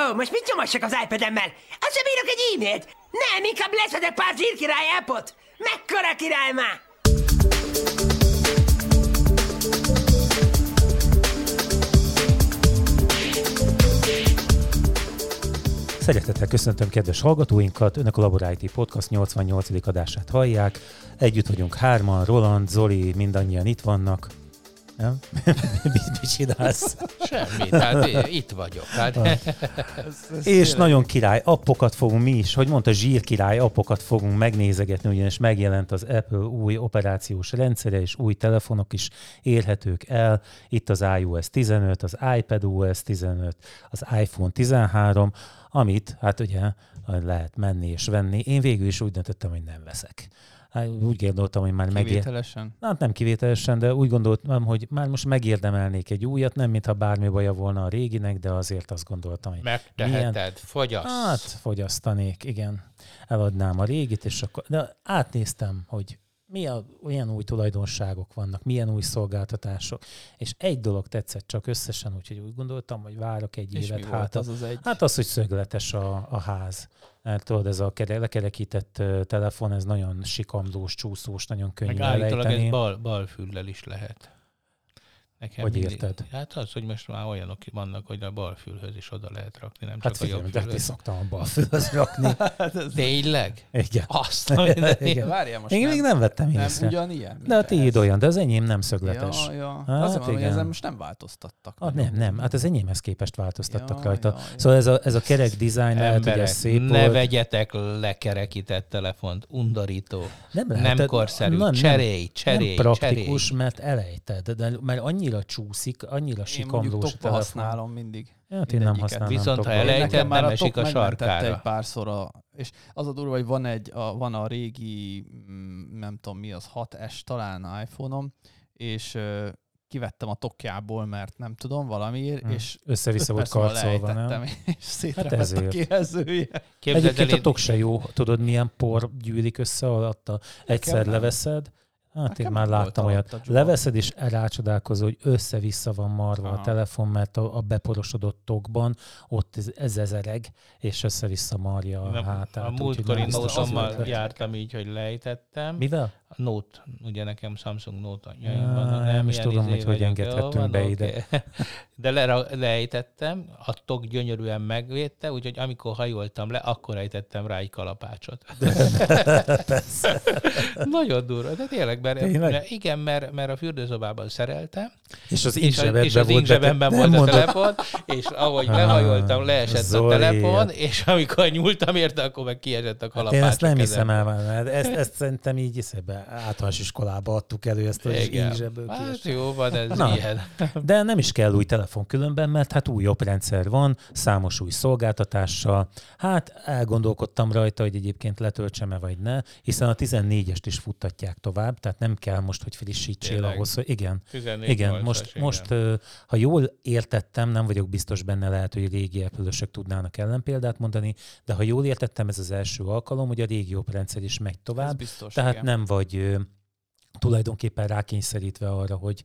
Ó, most mit nyomassak az iPad-emmel? Azt sem írok egy e-mailt! Nem, inkább leszedek pár zsírkirály appot! Mekkora király már! Szeretettel köszöntöm kedves hallgatóinkat, Önök a Laboráti Podcast 88. adását hallják. Együtt vagyunk hárman, Roland, Zoli, mindannyian itt vannak. Nem? mit, mit csinálsz? Semmi, tehát itt vagyok. Hát. És nagyon király appokat fogunk mi is, hogy mondta, zsír király appokat fogunk megnézegetni, ugyanis megjelent az Apple új operációs rendszere, és új telefonok is érhetők el. Itt az iOS 15, az iPad OS 15, az iPhone 13, amit hát ugye lehet menni és venni. Én végül is úgy döntöttem, hogy nem veszek. Hát úgy gondoltam, hogy már megér... Kivételesen? Hát nem kivételesen, de úgy gondoltam, hogy már most megérdemelnék egy újat, nem mintha bármi baja volna a réginek, de azért azt gondoltam, hogy Megteheted, milyen... fogyaszt. Hát fogyasztanék, igen. Eladnám a régit, és akkor... De átnéztem, hogy mi a, olyan új tulajdonságok vannak, milyen új szolgáltatások. És egy dolog tetszett csak összesen, úgyhogy úgy gondoltam, hogy várok egy És évet. hát, az az egy? hát az, hogy szögletes a, a ház. Mert tudod, ez a kere, lekerekített telefon, ez nagyon sikamlós, csúszós, nagyon könnyű Meg állítólag ez bal, bal füllel is lehet. Nekem Hogy mindig- érted? Hát az, hogy most már olyanok vannak, hogy a bal fülhöz is oda lehet rakni, nem Hát csak a figyelj, jobb fülhöz. szoktam a bal fülhöz rakni. Tényleg? Igen. Azt, hogy Igen. Várjál most Én nem, még nem vettem nem észre. ugyanilyen? De a mint tiéd olyan, de az enyém nem szögletes. Ja, ja. Hát Azért mondom, hogy igen. ezen most nem változtattak. Ah, nem, nem, hát az enyémhez képest változtattak Ja, rajta. ja, ja. Szóval ez a, ez a kerek design lehet, hogy ez szép ne volt. vegyetek lekerekített telefont, undorító. Nem, Nem lehet, korszerű. nem, Cserélj, cserélj, Nem praktikus, mert elejted, de mert annyira csúszik, annyira Én mondjuk sikamlós a telefon. használom mindig. Hát én nem használom. Viszont ha nem a esik a sarkára. egy párszor a, és az a durva, hogy van egy, a, van a régi, mm, nem tudom mi az, 6S talán iPhone-om, és ö, kivettem a tokjából, mert nem tudom, valamiért, Hm. és Össze-vissza volt karcolva, nem? és szétrepett a ezért. kijelzője. Képzeld el, Egyébként a tok se jó. Tudod, milyen por gyűlik össze alatta? Egyszer nem. leveszed, hát Nekem én már láttam olyat. Leveszed és rácsodálkozol, hogy össze-vissza van marva a Aha. telefon, mert a, a beporosodott tokban ott ez, ez ezereg, és össze-vissza marja a a, hátát. a nótommal volt. jártam így, hogy lejtettem. Mivel? A Note, ugye nekem Samsung Note anyjaim vannak. nem is ilyen tudom, hogy hogy engedhettünk Jó, be oké. ide. De le, lejtettem, a tok gyönyörűen megvédte, úgyhogy amikor hajoltam le, akkor ejtettem rá egy kalapácsot. Nagyon durva, de tényleg, mert, Tényleg? mert igen, mert, mert a fürdőszobában szereltem, És az és, a, ingzsebedben és az volt. ingzsebemben bete- volt nem a telefon, és ahogy Ah, lehajoltam, leesett Zoli. a telefon, és amikor nyúltam érte, akkor meg kiesett a Hát kalapács. én ezt nem hiszem el, mert ezt, ezt szerintem így iszebe, általános iskolába adtuk elő ezt Igen. ingzsebből Hát jó van, ez Na. ilyen. De nem is kell új telefon különben, mert hát új oprendszer van, számos új szolgáltatással. Hát elgondolkodtam rajta, hogy egyébként letöltsem-e vagy ne, hiszen a 14-est is futtatják tovább, tehát nem kell most, hogy frissítsél Tényleg? ahhoz, hogy igen. 14 Igen, most, igen. most ha jól értettem, nem vagyok biztos benne, lehet, hogy régi apple tudnának ellenpéldát mondani, de ha jól értettem, ez az első alkalom, hogy a régi oprendszer is megy Ez tovább, biztos, tehát igen. nem vagy ö, tulajdonképpen rákényszerítve arra, hogy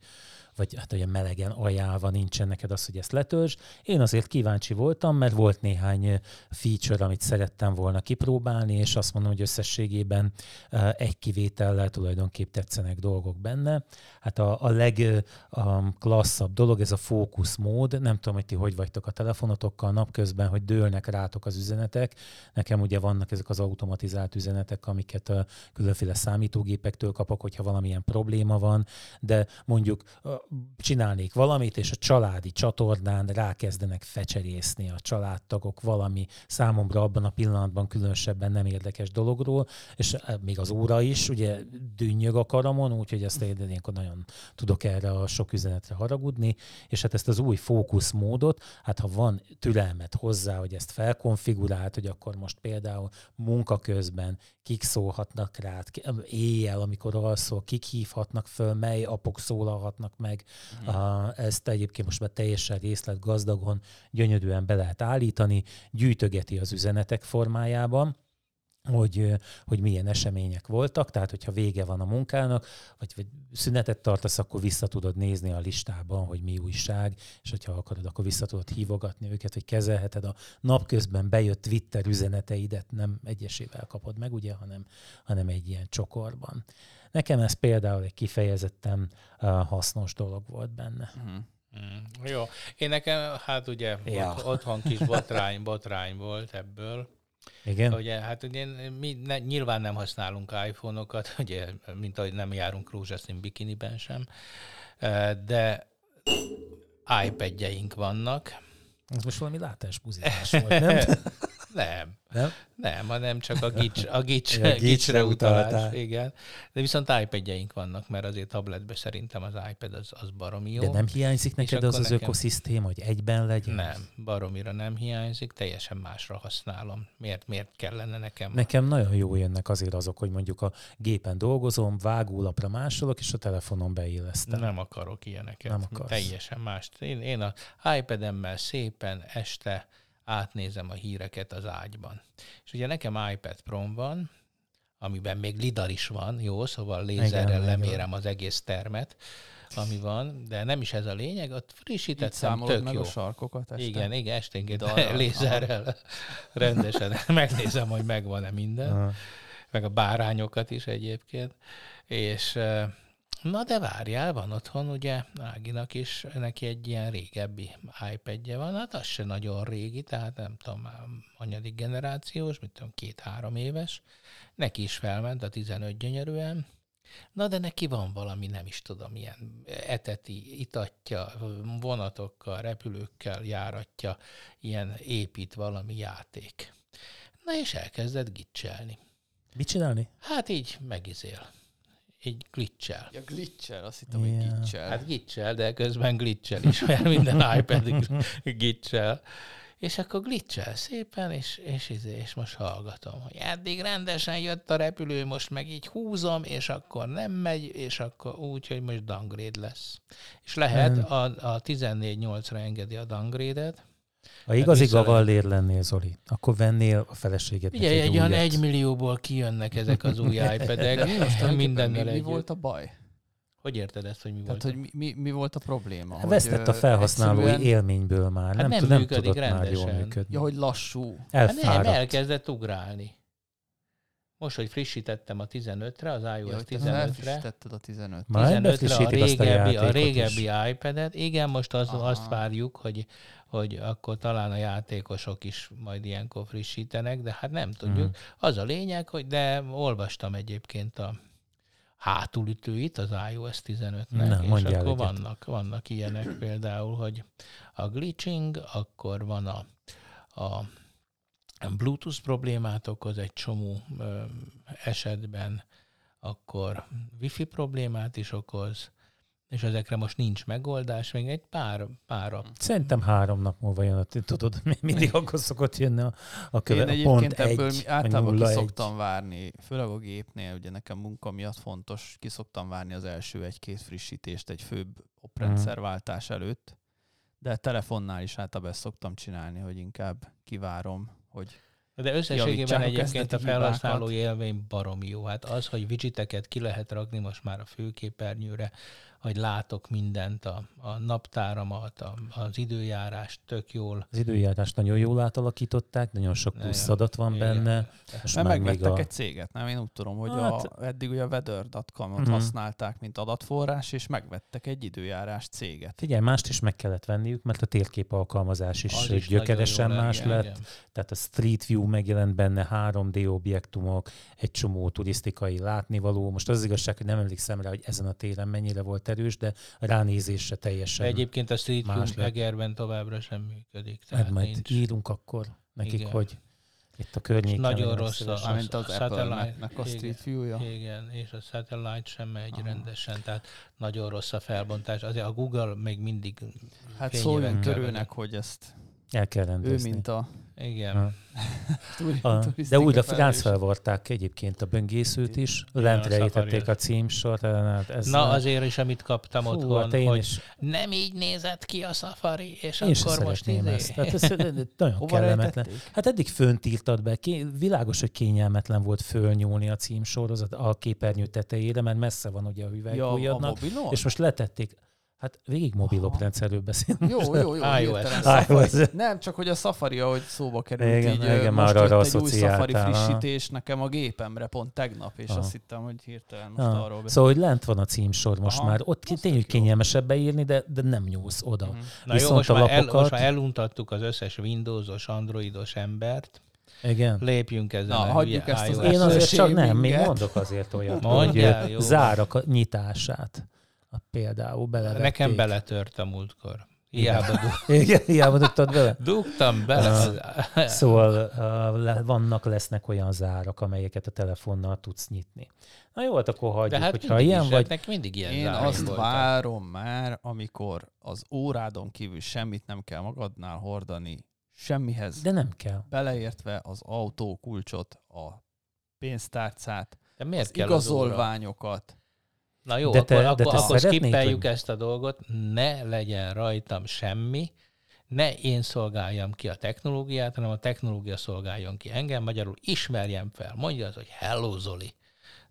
vagy hát olyan melegen ajánlva nincsen neked az, hogy ezt letöltsd. Én azért kíváncsi voltam, mert volt néhány feature, amit szerettem volna kipróbálni, és azt mondom, hogy összességében egy kivétellel tulajdonképp tetszenek dolgok benne. Hát a, a legklasszabb dolog, ez a fókuszmód. Nem tudom, hogy ti hogy vagytok a telefonotokkal napközben, hogy dőlnek rátok az üzenetek. Nekem ugye vannak ezek az automatizált üzenetek, amiket a különféle számítógépektől kapok, hogyha valamilyen probléma van, de mondjuk csinálnék valamit, és a családi csatornán rákezdenek fecserészni a családtagok valami számomra abban a pillanatban különösebben nem érdekes dologról, és eh, még az óra is, ugye dünnyög a karamon, úgyhogy ezt én ilyenkor nagyon tudok erre a sok üzenetre haragudni, és hát ezt az új fókuszmódot, hát ha van türelmet hozzá, hogy ezt felkonfigurált, hogy akkor most például munka közben kik szólhatnak rád, éjjel, amikor alszol, kik hívhatnak föl, mely apok szólalhatnak meg. Mhm. Uh, ezt egyébként most már teljesen részletgazdagon, gyönyörűen be lehet állítani, gyűjtögeti az üzenetek formájában, hogy, hogy milyen események voltak, tehát hogyha vége van a munkának, vagy, vagy szünetet tartasz, akkor vissza tudod nézni a listában, hogy mi újság, és hogyha akarod, akkor vissza tudod hívogatni őket, hogy kezelheted a napközben bejött Twitter üzeneteidet, nem egyesével kapod meg, ugye, hanem, hanem egy ilyen csokorban. Nekem ez például egy kifejezetten hasznos dolog volt benne. Mhm. Mm, jó. Én nekem, hát ugye Ja. otthon kis botrány, botrány volt ebből. Igen? Ugye, hát ugye mi ne, nyilván nem használunk iPhone-okat, ugye, mint ahogy nem járunk rózsaszín bikiniben sem, de iPad-jeink vannak. Ez most valami látásbuzítás volt, nem? Nem, nem? nem, hanem csak a gics, a gics, Ja, gicsre gicsre utalás, utaltál. igen. De viszont iPad-jeink vannak, mert azért tabletbe szerintem az iPad az, az baromi jó. De nem hiányzik neked az az nekem- ökoszisztéma, hogy egyben legyen? Nem, baromira nem hiányzik, teljesen másra használom. Miért, miért kellene nekem? Nekem nagyon jó jönnek azért azok, hogy mondjuk a gépen dolgozom, vágólapra másolok, és a telefonon beillesztem. Nem akarok ilyeneket. Nem akarsz. Teljesen más. Én, én a iPad-emmel szépen este átnézem a híreket az ágyban. És ugye nekem iPad pro van, amiben még lidar is van, jó, szóval lézerrel Igen, lemérem az egész termet, ami van, de nem is ez a lényeg, ott frissítettem, számolod tök meg jó. a sarkokat este? Igen, igen, esténként lézerrel rendesen megnézem, hogy megvan-e minden Aha. meg a bárányokat is egyébként. És eh, na de várjál, van otthon ugye Áginak is, neki egy ilyen régebbi iPad-je van, hát az se nagyon régi, tehát nem tudom, anyadik generációs, mit tudom, két-három éves. Neki is felment a 15 gyönyörűen. Na de neki van valami, nem is tudom, ilyen eteti, itatja, vonatokkal, repülőkkel járatja, ilyen épít valami játék. Na és elkezdett gicselni. Mit csinálni? Hát így megizél. Így glitchel. Ja, glitchel, azt hittem, hogy Ja. glitchel. Hát glitchel, de közben glitchel is, mert minden iPad glitchel. És akkor glitchel szépen, és, és, izé, és most hallgatom, hogy eddig rendesen jött a repülő, most meg így húzom, és akkor nem megy, és akkor úgy, hogy most downgrade lesz. És lehet, a, a 14.8-ra engedi a downgrade-et. Ha igazi vissza lehet. gavallér lennél, Zoli, akkor vennél a feleségednek Ugye egy egy olyan egy millióból kijönnek ezek az új De iPad-ek, tulajdonképpen mindennel mi, mi volt a baj? Hogy érted ezt, hogy mi Tehát, volt? hogy mi, mi, mi volt a probléma? Hogy, Vesztett a felhasználói egyszerűen- élményből már. nem, nem nem működik tudott már jól rendesen. működni. Ja, hogy lassú. Hát nem, Elfáradt. elkezdett ugrálni. Most, hogy frissítettem a 15-re, az iOS te 15-re, elfrissítetted a 15 Már 15-re a a régebbi, a játékot régebbi iPad-et. Igen, most az, Aha. azt várjuk, hogy, hogy akkor talán a játékosok is majd ilyenkor frissítenek, de hát nem tudjuk. Mhm. Az a lényeg, hogy de olvastam egyébként a hátulütőit az iOS 15-nek, Na, és akkor egyet. vannak, vannak ilyenek például, hogy a glitching, akkor van a, a Bluetooth problémát okoz egy csomó esetben, akkor Wi-Fi problémát is okoz, és ezekre most nincs megoldás, még egy pár, pár a Szerintem három nap múlva jön, a- tudod, mindig akkor szokott jönni a, a köve, Én a egyébként pont ebből egy, általában ki szoktam várni, főleg a gépnél, ugye nekem munka miatt fontos, ki szoktam várni az első egy-két frissítést egy főbb oprendszerváltás előtt, de telefonnál is általában ezt szoktam csinálni, hogy inkább kivárom, hogy De összességében a egyébként a kezdeti felhasználó hibákat. élmény baromi jó. Hát az, hogy widgeteket ki lehet rakni most már a főképernyőre, hogy látok mindent, a, a naptáramat, a, az időjárást tök jól. Az időjárást nagyon jól átalakították, nagyon sok plusz adat van Igen. benne. Most Mert megvettek a... egy céget, nem? Én úgy tudom, hogy Hát- a, eddig ugye a weather.com-ot Mhm. használták, mint adatforrás, és megvettek egy időjárás céget. Figyelj, mást is meg kellett venniük, mert a térkép alkalmazás is, is gyökeresen más lenne, lett. igen. Tehát a Street View megjelent benne, 3D objektumok, egy csomó turisztikai látnivaló. Most az, az igazság, hogy nem emlékszem rá, hogy ezen a téren mennyire volt erős, de ránézésre De teljesen. egyébként a Street más View lett. Egerben továbbra sem működik. Hát Tehát majd nincs. írunk akkor nekik, Igen. hogy itt a környéken. nagyon legyen rossz a- szívesen. Mármint az a satellite- Apple-nek a igen. Street View-ja. Igen, és a satellite sem megy Aha. rendesen, tehát nagyon rossz a felbontás. Azért a Google még mindig Hát vezet. törőnek, hogy ezt El kell ő, rendezni. mint a Igen. A, de újra felelős. ráncfelvarták egyébként a böngészőt is, lentre a Safari. a címsort. hát Ez Na, azért is, amit kaptam Hú, otthon, hát hogy is, nem így nézett ki a Safari, és én akkor most izé... ezt. Tehát ez nagyon Hova kellemetlen. rejtették? Hát eddig fönt írtad be, ké, világos, hogy kényelmetlen volt fölnyúlni a címsorozat a képernyő tetejére, mert messze van ugye a Ja, a mobilon? és most letették. Hát végig mobil Aha. rendszerről beszélünk. Jó, jó, jó. iOS. iOS. Nem, csak hogy a Safari, ahogy szóba került, Igen, így igen, most arra jött egy új Safari aha. frissítés nekem a gépemre pont tegnap, és Aha. azt hittem, hogy hirtelen most Ah, arról beszélünk. szóval, hogy lent van a címsor most Aha, már. Ott az tényleg jó. kényelmesebb beírni, de, de nem nyúlsz oda. Mhm. Na jó, Viszont most a már, el, lapokat- most már eluntattuk az összes Windowsos, Androidos embert. Igen. Lépjünk ezen Na, a hagyjuk ezt az. Én azért csak nem, még mondok azért olyat, Mondjál, hogy jó. zárak a nyitását. A például belevették. Nekem beletört a múltkor. Hiába dug- hiába dugtad bele. dugtam bele. Az... Szóval uh, le- vannak, lesznek olyan zárak, amelyeket a telefonnal tudsz nyitni. Na jó, hát akkor hagyjuk, De hát hogyha ilyen vagy. Nek mindig ilyen Én azt voltak. várom már, amikor az órádon kívül semmit nem kell magadnál hordani, semmihez, De nem kell. beleértve az autó kulcsot, a pénztárcát, De miért az kell az óra? Na jó, De de te- akkor, de akkor, te akkor skippeljük ezt a dolgot, ne legyen rajtam semmi, ne én szolgáljam ki a technológiát, hanem a technológia szolgáljon ki engem, magyarul ismerjem fel, mondja az, hogy hello Zoli,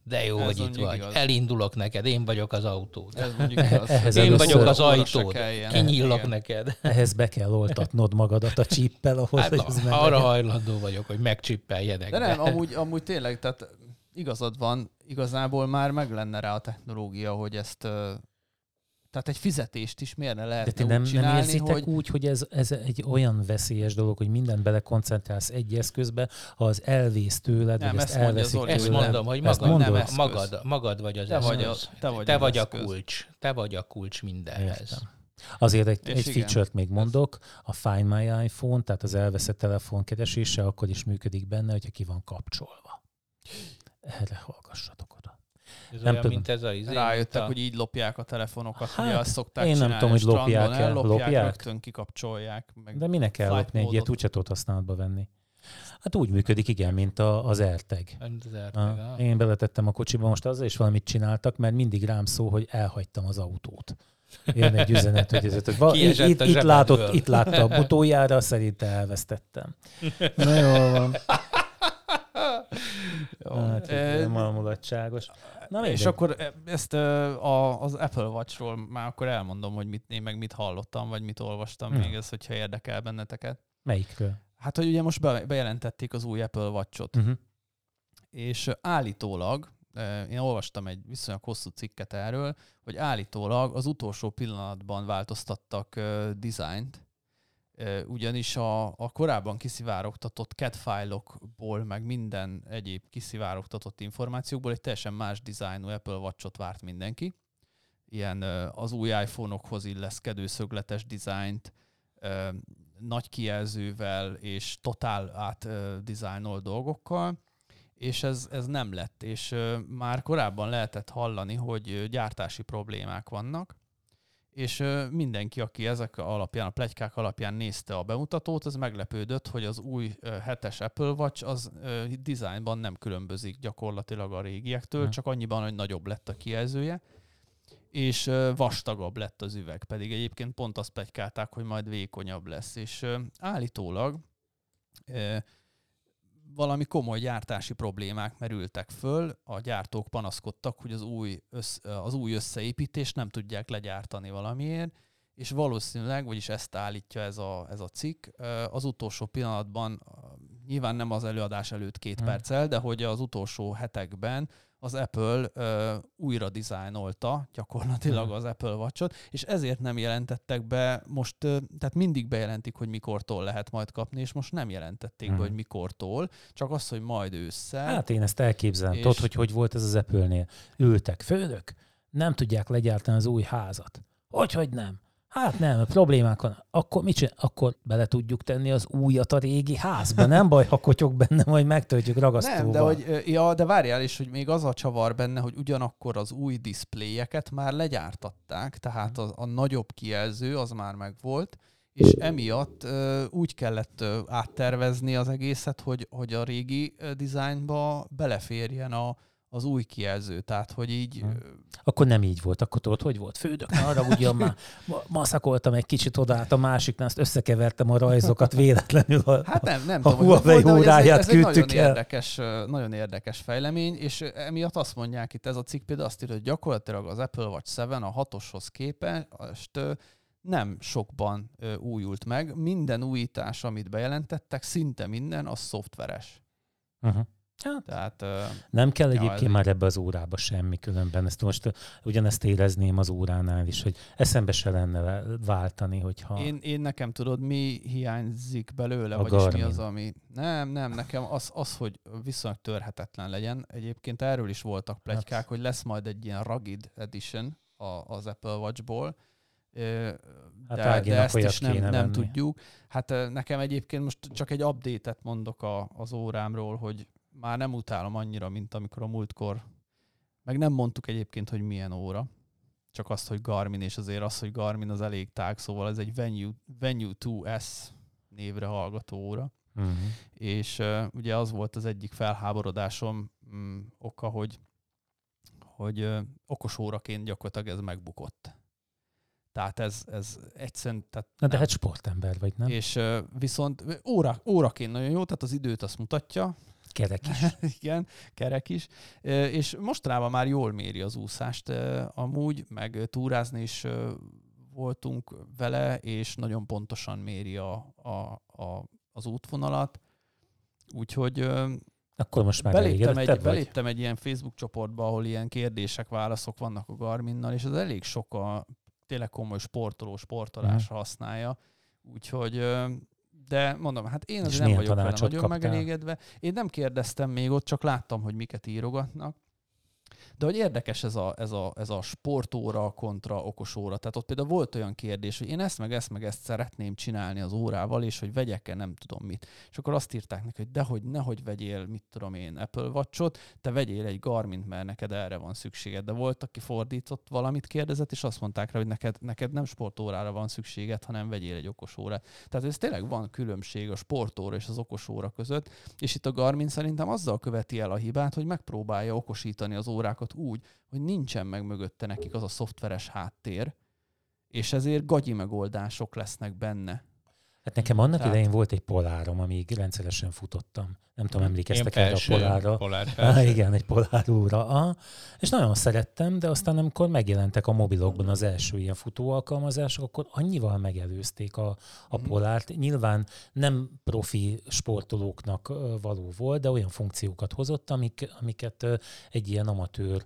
de jó, Ez hogy itt vagy, igaz. elindulok neked, én vagyok az autó. Ez mondjuk igaz. Ehhez Én vagyok az ajtód, kinyílok Igen. neked. Ehhez be kell oltatnod magadat a csippel ahhoz, Hát, hogy na, arra hajlandó vagyok, hogy megcsippeljedek. De nem, amúgy, amúgy tényleg, tehát igazad van, igazából már meg lenne rá a technológia, hogy ezt, tehát egy fizetést is miért ne De lehetne ti úgy nem, nem csinálni, érzitek hogy úgy, hogy ez, ez egy olyan veszélyes dolog, hogy mindent belekoncentrálsz egy eszközbe, ha az elvész tőled, Nem, vagy ezt ezt elveszik Zoli, Ezt tőled. mondom, hogy magad, mondod? nem eszköz. magad, magad vagy az te vagy, a, eszköz. te vagy, Te vagy a eszköz. kulcs. Te vagy a kulcs mindenhez. Értem. Azért egy, És egy igen. feature-t még mondok, a Find My iPhone, tehát az elveszett telefon keresése akkor is működik benne, hogyha ki van kapcsolva. Erre hallgassatok oda. Ez Nem olyan, tudom. mint ez a izé, Rájöttek, a- hogy így lopják a telefonokat, Hát, ugye azt szokták én nem tudom, hogy strandon lopják-e. ellopják, Lopják? rögtön kikapcsolják. Meg De minek kell lopni egy ilyet, úgyse tudod használatba venni. Hát úgy működik, igen, mint a, az ah. én beletettem a kocsiba, most azzal is valamit csináltak, mert mindig rám szó, hogy elhagytam az autót. Jön egy üzenet, hogy, ez, hogy itt, itt, a itt, látott, itt látta utoljára, szerinte elvesztettem. Na jó van. Jó. Hát, ez nem mulatságos. Na, és akkor e- ezt a, az Apple Watch-ról már akkor elmondom, hogy mit, én meg mit hallottam, vagy mit olvastam Na. még, ez, hogyha érdekel benneteket. Melyikről? Hát, hogy ugye most be, bejelentették az új Apple Watch-ot, Uh-huh. és állítólag, én olvastam egy viszonylag hosszú cikket erről, hogy állítólag az utolsó pillanatban változtattak dizájnt, ugyanis a, a korábban kiszivárogtatott CAD fájlokból, meg minden egyéb kiszivárogtatott információkból egy teljesen más dizájnú Apple Watch-ot várt mindenki. Ilyen az új iPhone-okhoz illeszkedő szögletes dizájnt, nagy kijelzővel és totál át ö, dizájnol dolgokkal, és ez, ez nem lett. És már korábban lehetett hallani, hogy gyártási problémák vannak, és mindenki, aki ezek alapján, a plegykák alapján nézte a bemutatót, az meglepődött, hogy az új ö, hetes Apple Watch az dizájnban nem különbözik gyakorlatilag a régiektől, Mhm. csak annyiban, hogy nagyobb lett a kijelzője, és vastagabb lett az üveg, pedig egyébként pont azt plegykálták, hogy majd vékonyabb lesz, és állítólag valami komoly gyártási problémák merültek föl, a gyártók panaszkodtak, hogy az új, össz, az új összeépítést nem tudják legyártani valamiért, és valószínűleg, vagyis ezt állítja ez a, ez a cikk, az utolsó pillanatban, nyilván nem az előadás előtt két Hmm. perccel, de hogy az utolsó hetekben az Apple ö, újra dizájnolta gyakorlatilag Hmm. az Apple Watch-ot, és ezért nem jelentettek be most, ö, tehát mindig bejelentik, hogy mikortól lehet majd kapni, és most nem jelentették Mhm. be, hogy mikortól, csak az, hogy majd ősszel. Hát én ezt elképzelem. És- Tudod, hogy hogy volt ez az Apple-nél? Ültek főnök, nem tudják legyártani az új házat. Hogy, hogy nem? Hát nem, problémák van. Akkor mit csinál? Akkor bele tudjuk tenni az újat a régi házba. Nem baj, ha kotyog benne, majd megtöltjük ragasztóval. Nem, de, hogy, ja, de várjál is, hogy még az a csavar benne, hogy ugyanakkor az új diszpléjeket már legyártatták, tehát a, a nagyobb kijelző az már megvolt, és emiatt ö, úgy kellett ö, áttervezni az egészet, hogy, hogy a régi dizájnba beleférjen a, az új kijelző. Tehát, hogy így... Akkor nem így volt. Akkor tudod, hogy volt? Fődök, arra ugyan már ma- maszakoltam egy kicsit oda a másiknál, azt összekevertem a rajzokat véletlenül. A, Hát nem, nem a tudom, Huawei volt, hogy ez, egy- óráját ez egy nagyon el. érdekes, nagyon érdekes fejlemény, és emiatt azt mondják itt, ez a cikk például azt írja, hogy gyakorlatilag az Apple Watch 7 a hatoshoz képest nem sokban újult meg. Minden újítás, amit bejelentettek, szinte minden, az szoftveres. Uh-huh. Tehát ö, Nem kell Ja, egyébként így- már ebbe az órába semmi különben. Ezt most ugyanezt érezném az óránál is, hogy eszembe se lenne vá- váltani, hogyha... Én, én nekem tudod, mi hiányzik belőle, A vagyis mi az, ami... Nem, nem, nekem az, az, hogy viszonylag törhetetlen legyen. Egyébként erről is voltak plegykák, Hát. hogy lesz majd egy ilyen rugged edition a, az Apple Watch-ból. Ö, Hát De, de ezt is nem, nem venni. tudjuk. Hát nekem egyébként most csak egy update-et mondok a, az órámról, hogy már nem utálom annyira, mint amikor a múltkor, meg nem mondtuk egyébként, hogy milyen óra, csak azt, hogy Garmin, és azért az, hogy Garmin az elég tág, szóval ez egy Venue, Venue 2S névre hallgató óra, Uh-huh. és uh, ugye az volt az egyik felháborodásom mm, oka, hogy, hogy uh, okos óraként gyakorlatilag ez megbukott. Tehát ez, ez egyszerűen... Tehát Na de nem. hát sportember vagy, nem? És uh, viszont óra, óraként nagyon jó, tehát az időt azt mutatja, Kerek is. igen, kerek is, és mostanában már jól méri az úszást amúgy, meg túrázni is voltunk vele, és nagyon pontosan méri a, a, a, az útvonalat. Úgyhogy Akkor most már beléptem egy, vagy? beléptem egy ilyen Facebook csoportba, ahol ilyen kérdések, válaszok vannak a Garminnal, és az elég sok a tényleg komoly sportoló sportolásra használja. Úgyhogy, de mondom, hát én azért nem vagyok vele nagyon kaptál? megelégedve. Én nem kérdeztem még ott, csak láttam, hogy miket írogatnak. De hogy érdekes ez a, ez, a, ez a sportóra kontra okos óra. Tehát ott például volt olyan kérdés, hogy én ezt meg ezt meg ezt szeretném csinálni az órával, és hogy vegyek-e nem tudom mit. És akkor azt írták neki, hogy dehogy, nehogy vegyél, mit tudom én, Apple Watch-ot, te vegyél egy Garmin, mert neked erre van szükséged. De volt, aki fordított valamit kérdezett, és azt mondták rá, hogy neked, neked nem sportórára van szükséged, hanem vegyél egy okos órát. Tehát ez tényleg van különbség a sportóra és az okos óra között, és itt a Garmin szerintem azzal követi el a hibát, hogy megpróbálja okosítani az órákat úgy, hogy nincsen meg mögötte nekik az a szoftveres háttér, és ezért gagyi megoldások lesznek benne. Hát nekem annak Tehát- idején volt egy polárom, amíg rendszeresen futottam. Nem tudom, emlékeztek erre a felső, polárra? polár Ah, igen, egy polár óra. Ah, és nagyon szerettem, de aztán amikor megjelentek a mobilokban az első ilyen futóalkalmazások, akkor annyival megelőzték a, a Mhm. polárt. Nyilván nem profi sportolóknak való volt, de olyan funkciókat hozott, amik, amiket egy ilyen amatőr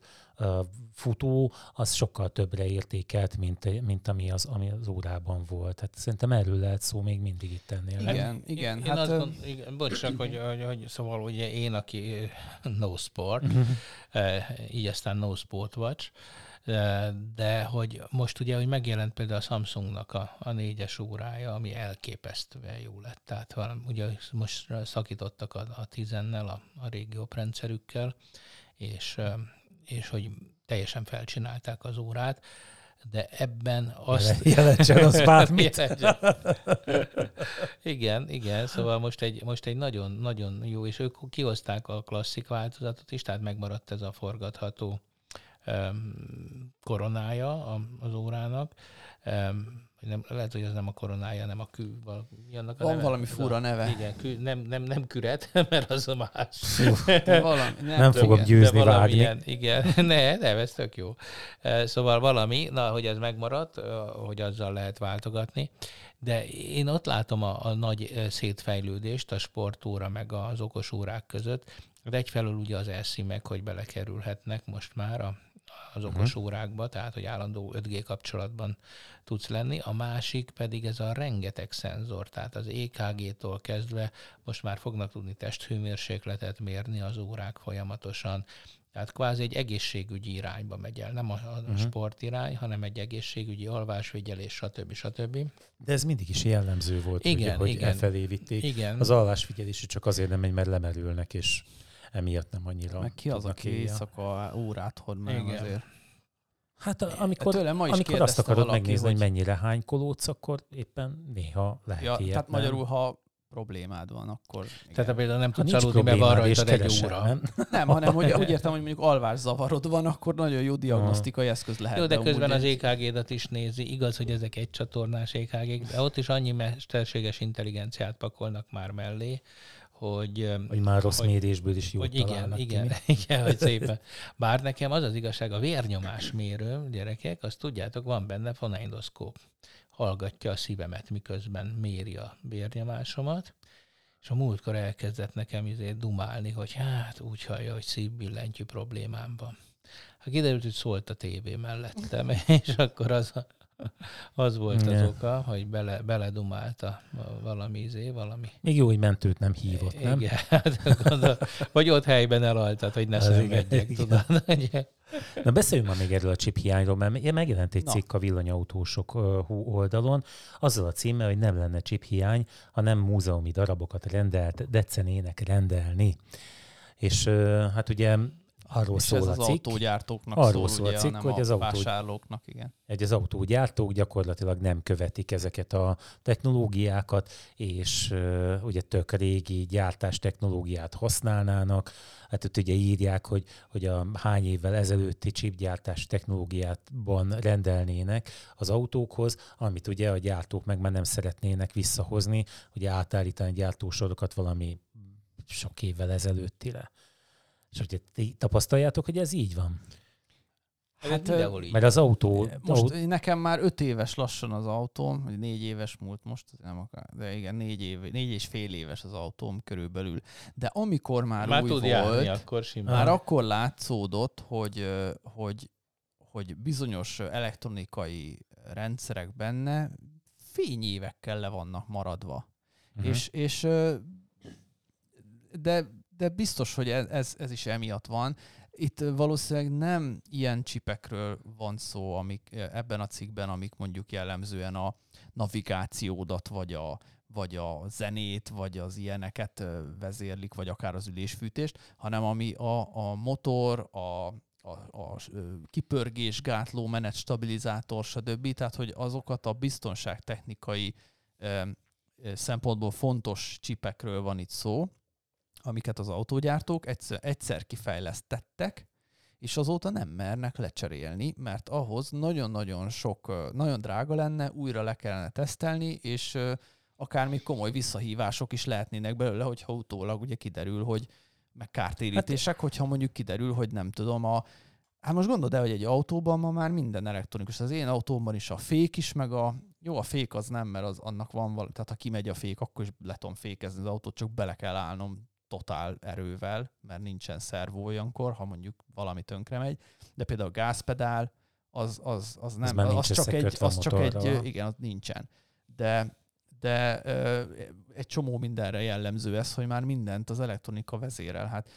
futó az sokkal többre értékelt, mint, mint ami, az, ami az órában volt. Tehát szerintem erről lehet szó még mindig itt ennél. Igen, igen. Én hát, azt ö, gond, igen, bocs, csak, hogy, hogy, hogy, szóval ugye én, aki no sport, így aztán no sport watch, de hogy most ugye, hogy megjelent például a Samsungnak a, a négyes órája, ami elképesztően jó lett. Tehát valami, ugye most szakítottak a, a tizennel, a, a régi oprendszerükkel, és, és hogy teljesen felcsinálták az órát, de ebben azt... Jelentsen az bármit. Igen, igen, szóval most egy, most egy nagyon, nagyon jó, és ők kihozták a klasszik változatot is, tehát megmaradt ez a forgatható um, koronája az órának. Um, nem, lehet, hogy ez nem a koronája, hanem a kő. val- Mi annak a Van neve? valami fura a, neve. Igen, kő, nem, nem, nem küret, mert az a más. de valami, nem, Nem fogom igen. győzni, De vágni. valamilyen, igen, ne, nem, ez tök jó. Szóval valami, na, hogy ez megmaradt, hogy azzal lehet váltogatni, de én ott látom a, a nagy szétfejlődést a sportóra meg az okos órák között, de egyfelől ugye az meg, hogy belekerülhetnek most már a, az okos órákba, tehát hogy állandó 5G kapcsolatban tudsz lenni, a másik pedig ez a rengeteg szenzor, tehát az EKG-tól kezdve most már fognak tudni testhőmérsékletet mérni az órák folyamatosan, tehát kvázi egy egészségügyi irányba megy el, nem a, a uh-huh. sportirány, hanem egy egészségügyi alvásfigyelés, stb. stb. De ez mindig is jellemző volt, Igen, ugye, hogy igen. e felé vitték. Igen. Az alvásfigyelés csak azért nem megy, mert lemerülnek, és emiatt nem annyira Meg ki az, aki éjszaka órát hord meg Igen. azért. Hát amikor, Tőlem ma is amikor azt akarod valaki, megnézni, hogy hogy- mennyire hánykolódsz, akkor éppen néha lehet Ja, ilyet, tehát nem? magyarul, ha problémád van, akkor igen. Tehát például nem tudsz aludni, mert van rajtad egy óra. nem? Nem, hanem hogy úgy értem, hogy mondjuk alvászavarod van, akkor nagyon jó diagnosztikai eszköz lehet. Jó, de közben az EKG-dat is nézi. Igaz, hogy ezek egy csatornás ekg de ott is annyi mesterséges intelligenciát pakolnak már mellé, hogy, Hogy már rossz hogy- mérésből is jót hogy igen, ki, igen, mi? igen, hogy szépen. Bár nekem az az igazság, a vérnyomás mérő, gyerekek, azt tudjátok, van benne fonendoszkóp. Hallgatja a szívemet, miközben méri a vérnyomásomat, és a múltkor elkezdett nekem izé dumálni, hogy hát úgy hallja, hogy szívbillentyű problémám van. Hát kiderült, hogy szólt a tévé mellettem, és akkor az, az volt az Igen. oka, hogy bele, beledumálta valami izé, valami Még jó, hogy mentőt nem hívott, nem? igen, hát gondol, vagy ott helyben elaltad, hogy ne Az szenvedjek, tudod. Na beszéljünk már még erről a chip hiányról, mert megjelent egy Na. cikk a villanyautósok ö, hú oldalon, azzal a címmel, hogy nem lenne chip hiány, ha nem múzeumi darabokat rendelt, decenének rendelni. És hát ugye arról És szól ez a az cikk, autógyártóknak Arról szól, szól a ugye, cikk, hogy az autó- vásárlóknak, igen. hogy az autógyártók gyakorlatilag nem követik ezeket a technológiákat, és uh, ugye tök régi gyártás technológiát használnának. Hát ott ugye írják, hogy, hogy a hány évvel ezelőtti chipgyártás technológiátban rendelnének az autókhoz, amit ugye a gyártók meg már nem szeretnének visszahozni, ugye átállítani gyártósorokat valami sok évvel ezelőttire. És ugye ti tapasztaljátok, hogy ez így van? Hát, Hát, mindenhol így. Mert az autó... Most autó nekem már öt éves lassan az autóm, vagy négy éves múlt most, nem akar, de igen, négy, év, négy és fél éves az autóm körülbelül. De amikor már, már új tud volt, járni, akkor simán. már akkor látszódott, hogy, hogy, hogy bizonyos elektronikai rendszerek benne fényévekkel le vannak maradva. Mhm. És, és de, de biztos, hogy ez, ez, ez is emiatt van. Itt valószínűleg nem ilyen csipekről van szó, amik ö, ebben a cikkben, amik mondjuk jellemzően a navigációdat, vagy a, vagy a zenét, vagy az ilyeneket vezérlik, vagy akár az ülésfűtést, hanem ami a, a motor, a, a, a kipörgés, gátló, menet, stabilizátor, stb. Tehát, hogy azokat a biztonságtechnikai ö, szempontból fontos csipekről van itt szó, amiket az autógyártók egyszer, egyszer kifejlesztettek, és azóta nem mernek lecserélni, mert ahhoz nagyon-nagyon sok, nagyon drága lenne, újra le kellene tesztelni, és akár még komoly visszahívások is lehetnének belőle, hogyha utólag ugye kiderül, hogy meg kártérítések, hogyha mondjuk kiderül, hogy nem tudom, a, Hát most gondold el, hogy egy autóban ma már minden elektronikus. Az én autómban is a fék is, meg a... Jó, a fék az nem, mert az annak van valami... Tehát ha kimegy a fék, akkor is le tudom fékezni az autót, csak bele kell állnom totál erővel, mert nincsen szervó olyankor, ha mondjuk valami tönkre megy. De például a gázpedál, az, az, az nem, az, nincs csak egy, az csak egy, igen, az nincsen. De, de ö, egy csomó mindenre jellemző ez, hogy már mindent az elektronika vezérel. Hát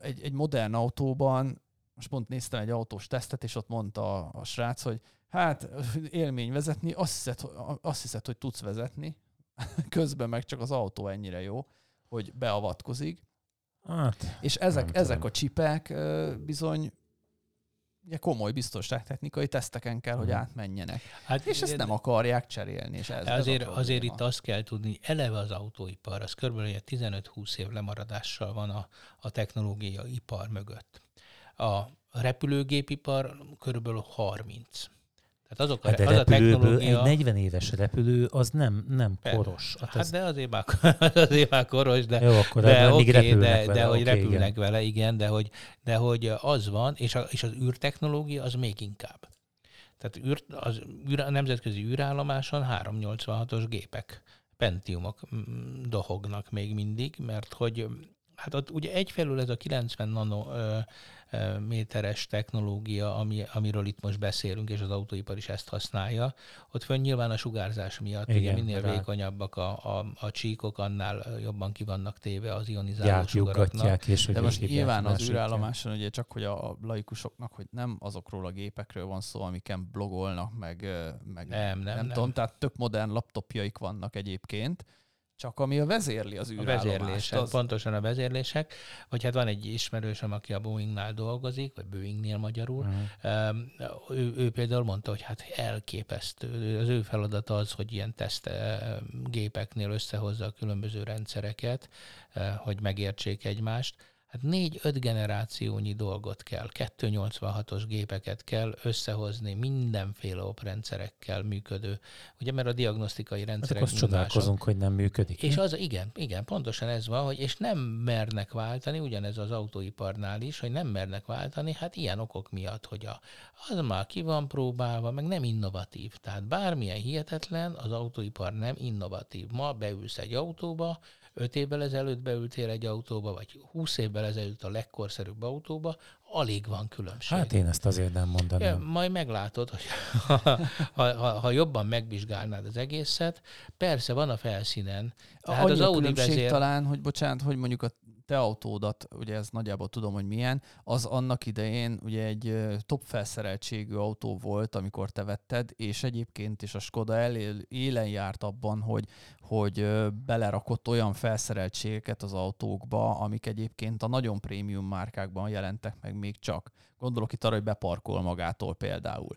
egy, egy modern autóban, most pont néztem egy autós tesztet, és ott mondta a, a srác, hogy hát élmény vezetni, azt hiszed, azt hiszed, hogy tudsz vezetni, közben meg csak az autó ennyire jó, hogy beavatkozik. Hát, És ezek, ezek a csipek bizony ugye komoly biztonságtechnikai teszteken kell, hogy Mhm. átmenjenek. Hát, És ezt nem akarják cserélni. És ez, ez azért, a azért itt azt kell tudni, eleve az autóipar, az kb. ilyen 15-20 év lemaradással van a, a technológia ipar mögött. A repülőgépipar körülbelül 30. Tehát azok a, hát de az a repülőből technológia... egy 40 éves repülő az nem, nem koros. Hát Hát ez, de azért már, azért már koros, de, jó, akkor de repülnek de, vele. de hogy oké, repülnek igen. vele, igen, de hogy, de hogy az van, és, a, és az űrtechnológia az még inkább. Tehát űr, az űr, a nemzetközi űrállomáson 386-os gépek, Pentiumok mm, dohognak még mindig, mert hogy hát ott ugye egyfelől ez a 90 nano ö, méteres technológia, ami, amiről itt most beszélünk, és az autóipar is ezt használja, ott fönn nyilván a sugárzás miatt, Igen, ugye minél rá- vékonyabbak a, a, a csíkok, annál jobban ki vannak téve az ionizáló sugaraknak. Gyártjuk, és hogy De most nyilván az űrállomáson ugye csak, hogy a laikusoknak, hogy nem azokról a gépekről van szó, amiken blogolnak, meg, meg Nem, nem, nem nem. tudom, tehát tök modern laptopjaik vannak egyébként, Csak ami a vezérli az A űrállomást. vezérlések, az... pontosan a vezérlések. Vagy hát van egy ismerősöm, aki a Boeingnál dolgozik, vagy Boeingnél magyarul. Um, ő, ő például mondta, hogy hát elképesztő. Az ő feladata az, hogy ilyen teszt eh, gépeknél összehozza a különböző rendszereket, eh, hogy megértsék egymást. Hát négy-öt generációnyi dolgot kell, 286-os gépeket kell összehozni mindenféle oprendszerekkel működő, ugye mert a diagnosztikai Hát rendszerek mások. csodálkozunk, hogy nem működik. És az, igen, igen, pontosan ez van, hogy és nem mernek váltani, ugyanez az autóiparnál is, hogy nem mernek váltani, hát ilyen okok miatt, hogy a, az már ki van próbálva, meg nem innovatív. Tehát bármilyen hihetetlen, az autóipar nem innovatív. Ma beülsz egy autóba, öt évvel ezelőtt beültél egy autóba, vagy húsz évvel ezelőtt a legkorszerűbb autóba, alig van különbség. Hát én ezt azért nem Ja, mondanám. majd meglátod, hogy ha, ha, ha, ha jobban megvizsgálnád az egészet, persze van a felszínen. Tehát Annyi az Audi különbség vezér... talán, hogy bocsánat, hogy mondjuk a te autódat, ugye ez nagyjából tudom, hogy milyen, az annak idején ugye egy top felszereltségű autó volt, amikor te vetted, és egyébként is a Skoda elél, élen járt abban, hogy, hogy belerakott olyan felszereltségeket az autókba, amik egyébként a nagyon prémium márkákban jelentek meg még csak. Gondolok itt arra, hogy beparkol magától például.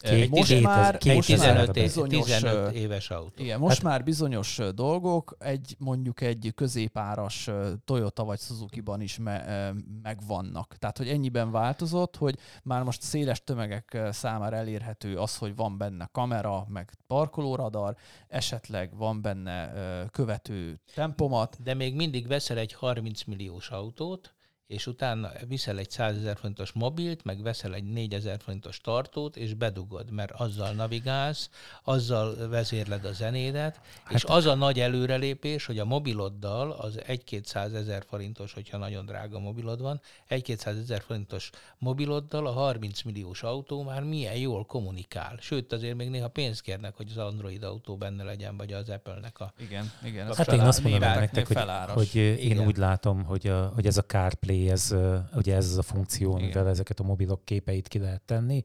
Két- most két- már, két- most Két már 15, év, bizonyos, 15 ö, éves autó. igen, most hát, már bizonyos dolgok, egy mondjuk egy középáras Toyota vagy Suzuki-ban is me, megvannak. Tehát, hogy ennyiben változott, hogy már most széles tömegek számára elérhető az, hogy van benne kamera, meg parkolóradar, esetleg van benne követő tempomat. De még mindig veszel egy 30 milliós autót, és utána viszel egy 100 ezer forintos mobilt, meg veszel egy 4 ezer forintos tartót, és bedugod, mert azzal navigálsz, azzal vezérled a zenédet, hát, és az a nagy előrelépés, hogy a mobiloddal, az 1-200 ezer forintos, hogyha nagyon drága mobilod van, 1-200 ezer forintos mobiloddal a 30 milliós autó már milyen jól kommunikál. Sőt, azért még néha pénzt kérnek, hogy az Android autó benne legyen, vagy az Apple-nek a Igen, igen. Hát én azt németeknél nektek, hogy, hogy én Igen. úgy látom, hogy, a, hogy ez a CarPlay, ez, ö, ugye ez az a funkció, amivel Igen. ezeket a mobilok képeit ki lehet tenni.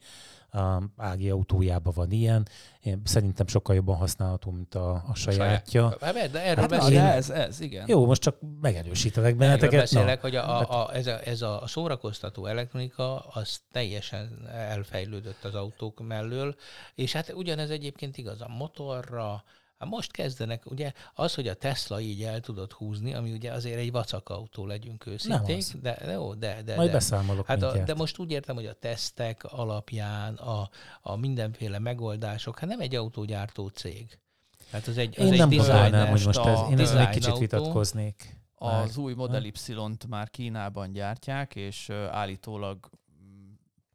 A Ági autójában van ilyen. Én szerintem sokkal jobban használható, mint a, a sajátja. Hát, de erről Hát na, beszélek. de ez, ez, igen. Jó, most csak megerősítelek Erről benneteket. beszélek, hogy a, hát- a, a, ez, a, ez a szórakoztató elektronika, az teljesen elfejlődött az autók mellől, és hát ugyanez egyébként igaz a motorra, Hát most kezdenek, ugye az, hogy a Tesla így el tudott húzni, ami ugye azért egy vacak autó, legyünk őszinték, az. de, de jó, de, de, Majd de. beszámolok Hát a, de most úgy értem, hogy a tesztek alapján, a, a mindenféle megoldások, hát nem egy autógyártó cég. Hát az egy, az Én egy nem gondolnám, hogy most ez, én egy kicsit autó. vitatkoznék. Az új Model Y-t már Kínában gyártják, és állítólag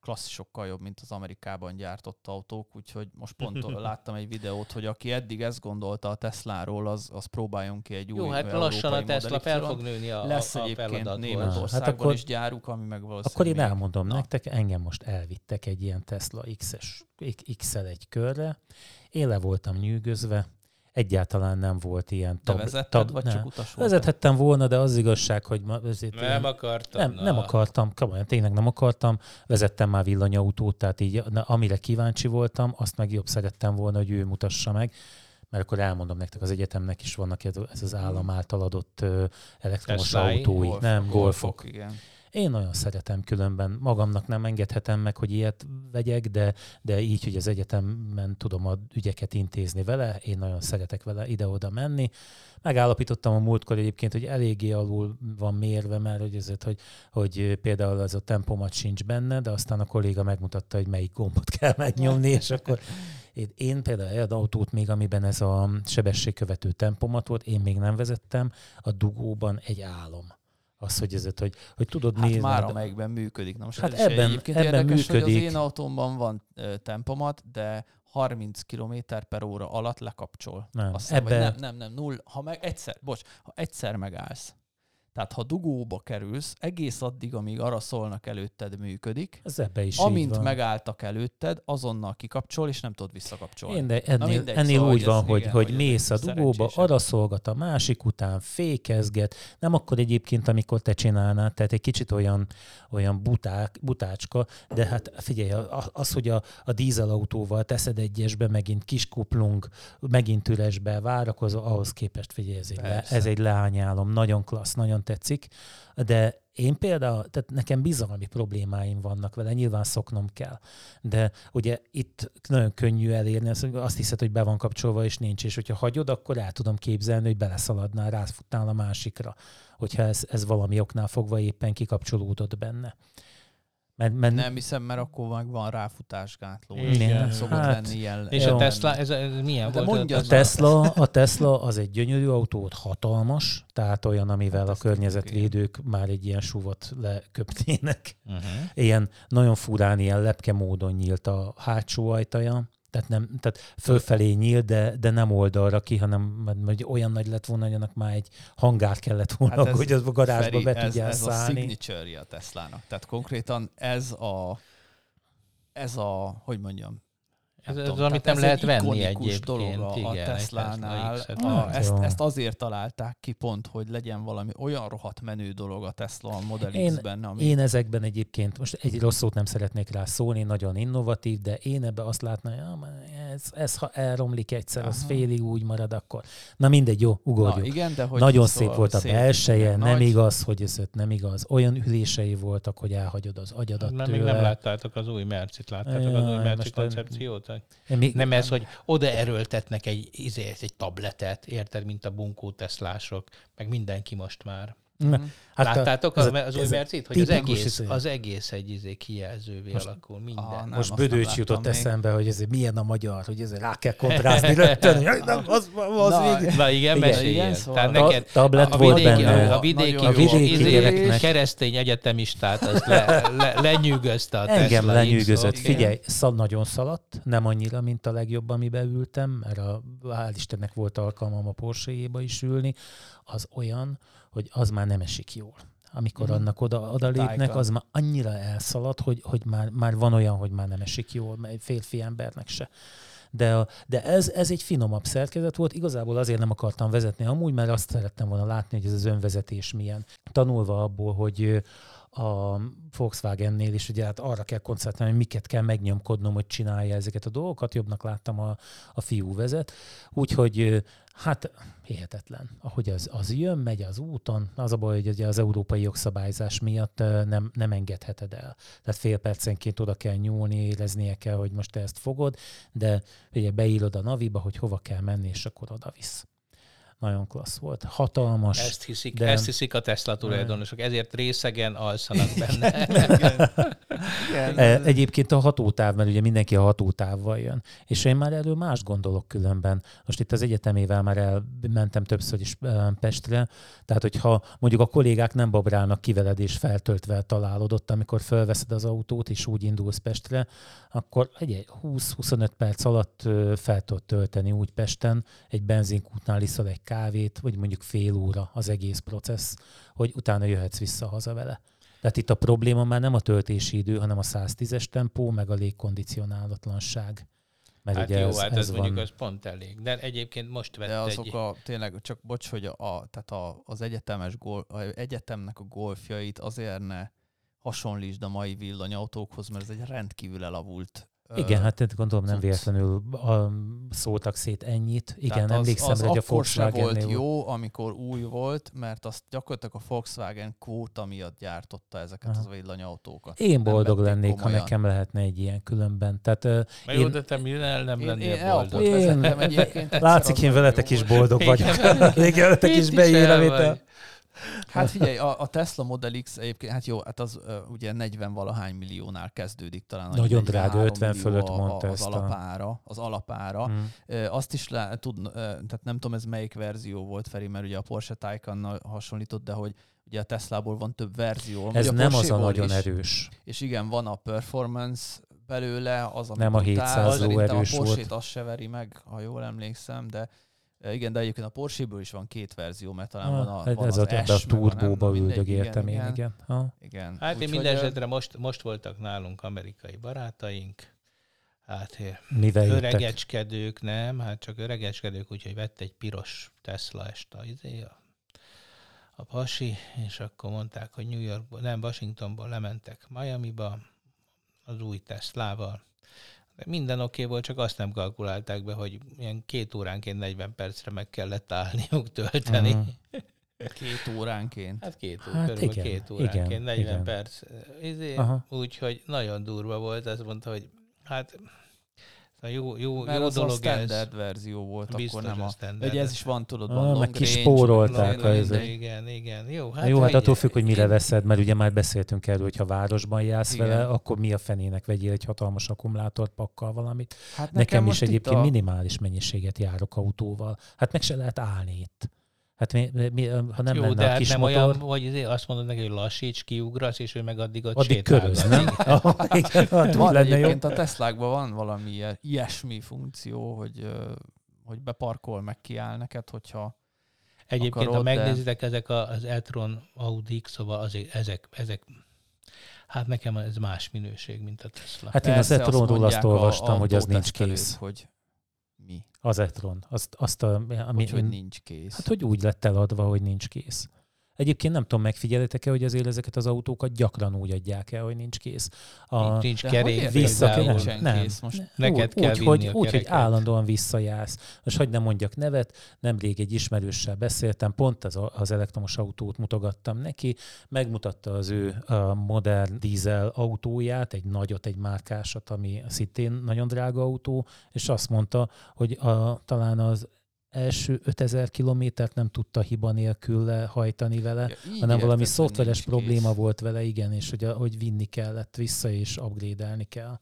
mm, klasszisokkal jobb, mint az Amerikában gyártott autók, úgyhogy most pont láttam egy videót, hogy aki eddig ezt gondolta a Tesláról, az, az próbáljon ki egy új Jó, hát lassan a Tesla fel fog nőni a, Lesz a, a egyébként. Németországban Hát akkor- is gyáruk, ami meg valószínűleg Akkor én elmondom Na. nektek, engem most elvittek egy ilyen Tesla X-es, X-el egy körre. Én le voltam nyűgözve, egyáltalán nem volt ilyen tab- vezetted, tab- vagy nem. csak utas? Vezethettem volna, de az igazság, hogy ma, ezért Nem akartam. nem, nem akartam, komolyan, tényleg nem akartam. Vezettem már villanyautót, tehát így na, amire kíváncsi voltam, azt meg jobb szerettem volna, hogy ő mutassa meg. Mert akkor elmondom nektek, az egyetemnek is vannak ez, az állam által adott elektromos Teslái? autói, Golfok, nem, golfok. igen. Én nagyon szeretem különben, magamnak nem engedhetem meg, hogy ilyet vegyek, de, de így, hogy az egyetemen tudom a ügyeket intézni vele, én nagyon szeretek vele ide-oda menni. Megállapítottam a múltkor egyébként, hogy eléggé alul van mérve, mert hogy, ezért, hogy, hogy például az a tempomat sincs benne, de aztán a kolléga megmutatta, hogy melyik gombot kell megnyomni, és akkor én, én például egy autót még, amiben ez a sebességkövető tempomat volt, én még nem vezettem, a dugóban egy álom. Az, hogy ezért, hogy, hogy tudod Hát nézni. már amelyikben működik. Na most Hát ez ebben- egyébként ebben érdekes, hogy működik. az én autómban van ö, tempomat, de 30 km per óra alatt lekapcsol. Nem, Azt hiszem, vagy ebbe- nem, nem, nem, null. Ha meg egyszer, bocs, ha egyszer megállsz, Tehát ha dugóba kerülsz, egész addig, amíg arra szólnak előtted működik, Ez ebbe is amint van. megálltak előtted, azonnal kikapcsol, és nem tudod visszakapcsolni. Én, de Na ennél, mindegy, ennél szóval, úgy van, hogy, igen, hogy hogy mész a dugóba, arra szolgat a másik után, fékezget. Nem akkor egyébként, amikor te csinálnád, tehát egy kicsit olyan, olyan buták, butácska, de hát figyelj, az, hogy a, a dízelautóval teszed egyesbe, megint kis kuplung, megint üresbe várakozó, ahhoz képest figyelj, ez egy, le, ez egy leányálom, nagyon klassz, nagyon tetszik, de én például, tehát nekem bizalmi problémáim vannak vele, nyilván szoknom kell. De ugye itt nagyon könnyű elérni, azt, hiszed, hogy be van kapcsolva, és nincs, és hogyha hagyod, akkor el tudom képzelni, hogy beleszaladnál, ráfutnál a másikra, hogyha ez, ez valami oknál fogva éppen kikapcsolódott benne. Mert, mert Nem hiszem, mert akkor meg van ráfutásgátló. Igen. és Igen, Szokott hát, lenni ilyen. És Jó. a Tesla, ez, ez milyen De volt? a Tesla? A Tesla az egy gyönyörű autó, hatalmas, tehát olyan, amivel Hát a környezetvédők már egy ilyen súvot leköpnének. Uh-huh. Ilyen nagyon furán, ilyen lepke módon nyílt a hátsó ajtaja, tehát, nem, tehát fölfelé nyílt, de, de nem oldalra ki, hanem mert olyan nagy lett volna, hogy annak már egy hangár kellett volna, Hát ez, hogy az a garázsba Feri, be ez, tudjál ez a szállni. signature a Teslának. Tehát konkrétan ez a ez a, hogy mondjam, Ez, ez tudom, az, amit nem ez lehet egy venni egyébként. dolog a, igen, a Tesla-nál. Tesla X-et. A, Hát ezt, ezt azért találták ki pont, hogy legyen valami olyan rohadt menő dolog a Tesla a Model Én- X-ben, ami Én ezekben egyébként, most egy rossz szót nem szeretnék rá szólni, nagyon innovatív, de én ebbe azt látnám, hogy ja, már ez, ez, ha elromlik egyszer, az Aha. félig úgy marad, akkor. Na mindegy, jó, Na, ugorjuk. igen, de hogy Nagyon szóval, szép volt a belseje, nem nagy. igaz, hogy ez ott nem igaz. Olyan ülései voltak, hogy elhagyod az agyadat Mert még tőle. nem láttátok az új Mercit, láttátok az új Merci koncepciót? Hogy Még, Nem ez, hogy oda erőltetnek egy, izé, egy tabletet, érted, mint a bunkó teszlások, meg mindenki most már. Na, hát a- Láttátok az, a- az új a Mercit? Hogy az egész, izé. az egész egy izé kijelzővé Most- alakul, minden. Ah, nem. Most azt Bödőcs jutott még. eszembe, hogy ez milyen a magyar, hogy ez rá kell kontrázni rögtön. Nem, az, az Na, végig. Na igen, Igen, igen, szóval- Tehát neked tablet a volt vidéki, benne. a vidéki, Nagyon A vidéki izé, keresztény egyetemistát az le, le, lenyűgözte a Engem Tesla lenyűgözött. X-ot. Figyelj, szal, nagyon szaladt, nem annyira, mint a legjobb, amiben ültem, mert a, hál' Istennek volt alkalmam a porsche is ülni. Az olyan, hogy az már nem esik jól. Amikor Mhm. annak oda, oda lépnek, az már annyira elszalad, hogy, hogy már, már van olyan, hogy már nem esik jól, mert férfi embernek se. De, a- de ez, ez egy finomabb szerkezet volt. Igazából azért nem akartam vezetni amúgy, mert azt szerettem volna látni, hogy ez az önvezetés milyen. Tanulva abból, hogy a Volkswagennél is ugye hát arra kell koncentrálni, hogy miket kell megnyomkodnom, hogy csinálja ezeket a dolgokat. Jobbnak láttam a, a fiú vezet. Úgyhogy hát hihetetlen, ahogy az, az jön, megy az úton. Az a baj, hogy ugye az európai jogszabályzás miatt nem, nem engedheted el. Tehát fél percenként oda kell nyúlni, éreznie kell, hogy most te ezt fogod, de ugye beírod a naviba, hogy hova kell menni, és akkor oda visz. Nagyon klassz volt. Hatalmas. Ezt hiszik, De- ezt hiszik a Tesla tulajdonosok, ezért részegen alszanak benne. Igen. E, Egyébként a hatótáv, mert ugye mindenki a hatótávval jön. És én már erről más gondolok különben. Most itt az egyetemével már elmentem többször is e, Pestre, tehát hogyha mondjuk a kollégák nem babrálnak ki veled és feltöltve találod ott, amikor felveszed az autót és úgy indulsz Pestre, akkor egy 20-25 perc alatt fel tudod tölteni úgy Pesten, egy benzinkútnál iszol egy kávét, vagy mondjuk fél óra az egész processz, hogy utána jöhetsz vissza haza vele. Tehát itt a probléma már nem a töltési idő, hanem a 110-es tempó, meg a légkondicionálatlanság. Mert Hát ugye jó, ez, hát ez ez van. mondjuk az pont elég. De egyébként most vett De egy... azok a, tényleg, csak bocs, hogy a, tehát a, az egyetemes gol, a egyetemnek a golfjait azért ne hasonlítsd a mai villanyautókhoz, mert ez egy rendkívül elavult Igen, hát én gondolom nem véletlenül a, szóltak szét ennyit. Igen, Tehát az, emlékszem, az hogy a Volkswagen volt jó, amikor új volt, mert azt gyakorlatilag a Volkswagen kvóta miatt gyártotta ezeket Aha. az villanyautókat. Én boldog lennék, ha komolyan. nekem lehetne egy ilyen különben. Tehát Na jó, én- de te mivel nem Én, lennél én boldog? Én- egyébként. egyszer, látszik, az én nagyon veletek jó is boldog vagyok. Igen. Még veletek is Itt beírem Hát figyelj, a, a Tesla Model X egyébként, hát jó, hát az uh, ugye 40 valahány milliónál kezdődik talán. Nagyon drága, 43 50 millió fölött mondta az ezt a- alapára, az alapára. Mm. Ö, Azt is le, tud, ö, tehát nem tudom ez melyik verzió volt, Feri, mert ugye a Porsche Taycan hasonlított, de hogy ugye a Teslából van több verzió. Ez nem az a nagyon is. erős. És igen, van a performance belőle, az, ami Nem a brutál. 700 Szerintem lóerős a volt. Porsche-t az se veri meg, ha jól emlékszem, de Igen, de egyébként a Porsche-ből is van két verzió, mert talán Ah, van a, hát van ez az a, ebbe a S, nem, turbóba üldögéltem igen, én, igen. Ha. igen. Hát én Úgyhogy, minden esetre most, most voltak nálunk amerikai barátaink, hát Mivel jöttek? öregecskedők, nem, hát csak öregecskedők, úgyhogy vett egy piros Tesla est a, izé, a, a pasi, és akkor mondták, hogy New Yorkból, nem, Washingtonból lementek Miami-ba az új Teslával. De minden oké okay volt, csak azt nem kalkulálták be, hogy ilyen két óránként 40 percre meg kellett állniuk tölteni. Mhm. Két óránként. Hát két, ó, Hát körülbelül igen, két óránként, igen, 40 igen. perc. Izé, Aha. úgyhogy nagyon durva volt, azt mondta, hogy hát szóval jó, jó, Mert jó az a dolog standard ez. verzió volt, Biztos akkor nem a a... standard. Ugye ez is van, tudod, Ah, van meg kispórolták meg a izé. Igen, igen. Jó, Hát jó, hát hogy- attól függ, hogy mire én- veszed, mert ugye már beszéltünk erről, hogy ha városban jársz Igen. vele, akkor mi a fenének vegyél egy hatalmas akkumulátorpakkal valamit. Hát Nekem, is most itt egyébként a... minimális mennyiséget járok autóval. Hát meg se lehet állni itt. Hát mi, mi, ha nem jó, lenne de a hát kis nem motor, olyan, hogy izé azt mondod neki, hogy lassíts, kiugrasz, és ő meg addig ott addig köröz, nem? Igen, hát Van lenne jó. egyébként a Teslákban van valami ilyesmi funkció, hogy, hogy beparkol, meg kiáll neked, hogyha Egyébként, ha akarod, de- megnézitek, ezek a, az e-tron Audi-k, szóval azért, ezek, ezek, hát nekem ez más minőség, mint a Tesla. Hát én az Persze, e-tronról azt mondják a olvastam, hogy az nincs kész. Hogy mi? Az e-tron. Azt, azt a, ami, Hogy, hogy nincs kész. Hát, hogy úgy lett eladva, hogy nincs kész. Egyébként nem tudom, megfigyelitek-e, hogy azért ezeket az autókat gyakran úgy adják el, hogy nincs kész. A, nincs, kerék, hogy vissza kell- nincsen nem. kész most. Neked úgy, kell úgy, hogy, úgy, hogy állandóan visszajársz. Most hagyd nem mondjak nevet, nemrég egy ismerőssel beszéltem, pont az, az elektromos autót mutogattam neki, megmutatta az ő a modern dízel autóját, egy nagyot, egy márkásat, ami szintén nagyon drága autó, és azt mondta, hogy a, talán az első 5000 kilométert nem tudta hiba nélkül lehajtani vele, Ja, hanem valami szoftveres probléma kész. volt vele, igen, és hogy, hogy vinni kellett vissza, és upgrade-elni kell.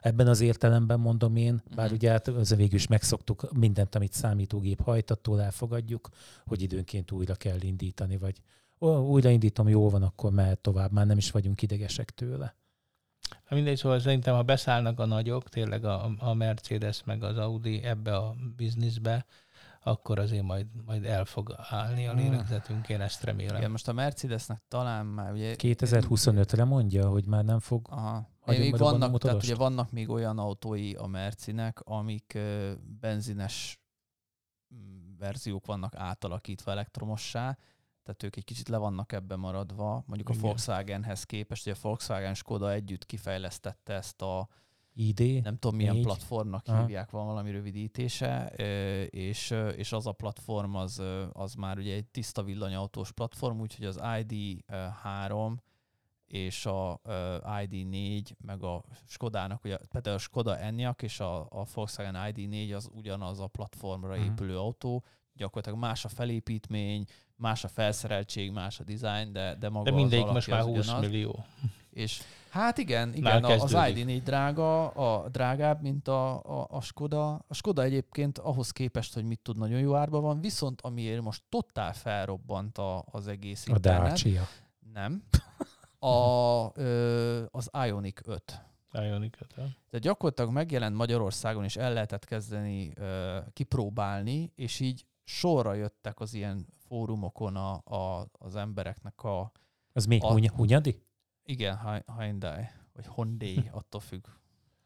Ebben az értelemben mondom én, bár Mhm. ugye hát az végül is megszoktuk mindent, amit számítógép hajtattól elfogadjuk, hogy időnként újra kell indítani, vagy újraindítom, jó van, akkor mehet tovább, már nem is vagyunk idegesek tőle. Mindegy, szóval szerintem, ha beszállnak a nagyok, tényleg a, a Mercedes meg az Audi ebbe a bizniszbe, akkor azért majd, majd el fog állni a lélegzetünk, én ezt remélem. Igen, most a Mercedesnek talán már ugye... 2025-re mondja, hogy már nem fog. Aha. Hagyom Még vannak, tehát ugye vannak még olyan autói a Mercinek, amik ö, benzines mm, verziók vannak átalakítva elektromossá, tehát ők egy kicsit le vannak ebbe maradva, mondjuk Igen. a Volkswagenhez képest, ugye a Volkswagen Skoda együtt kifejlesztette ezt a ID? nem tudom milyen Négy. platformnak Aha. hívják, van valami rövidítése, és, és az a platform az, az már ugye egy tiszta villanyautós platform, úgyhogy az ID3 és a ö, ID4, meg a Skodának, ugye például a Skoda Enyaq és a, a Volkswagen ID4 az ugyanaz a platformra épülő autó, gyakorlatilag más a felépítmény, más a felszereltség, más a design, de, de maga De mindegyik most már az 20 ugyanaz. millió. És hát igen, igen a- az kezdődik. ID4 drága, a drágább, mint a, a, a Skoda. A Skoda egyébként ahhoz képest, hogy mit tud, nagyon jó árban van, viszont amiért most totál felrobbant a, az egész A internet. Dacia. Nem. A, ö, az Ioniq 5. Ioniq-öt, ha? De gyakorlatilag megjelent Magyarországon, és el lehetett kezdeni ö, kipróbálni, és így sorra jöttek az ilyen fórumokon a, a, az embereknek a, Az mi? A- Huny- Hunyadi? Igen, Hy- Hyundai, vagy Hyundai, attól függ,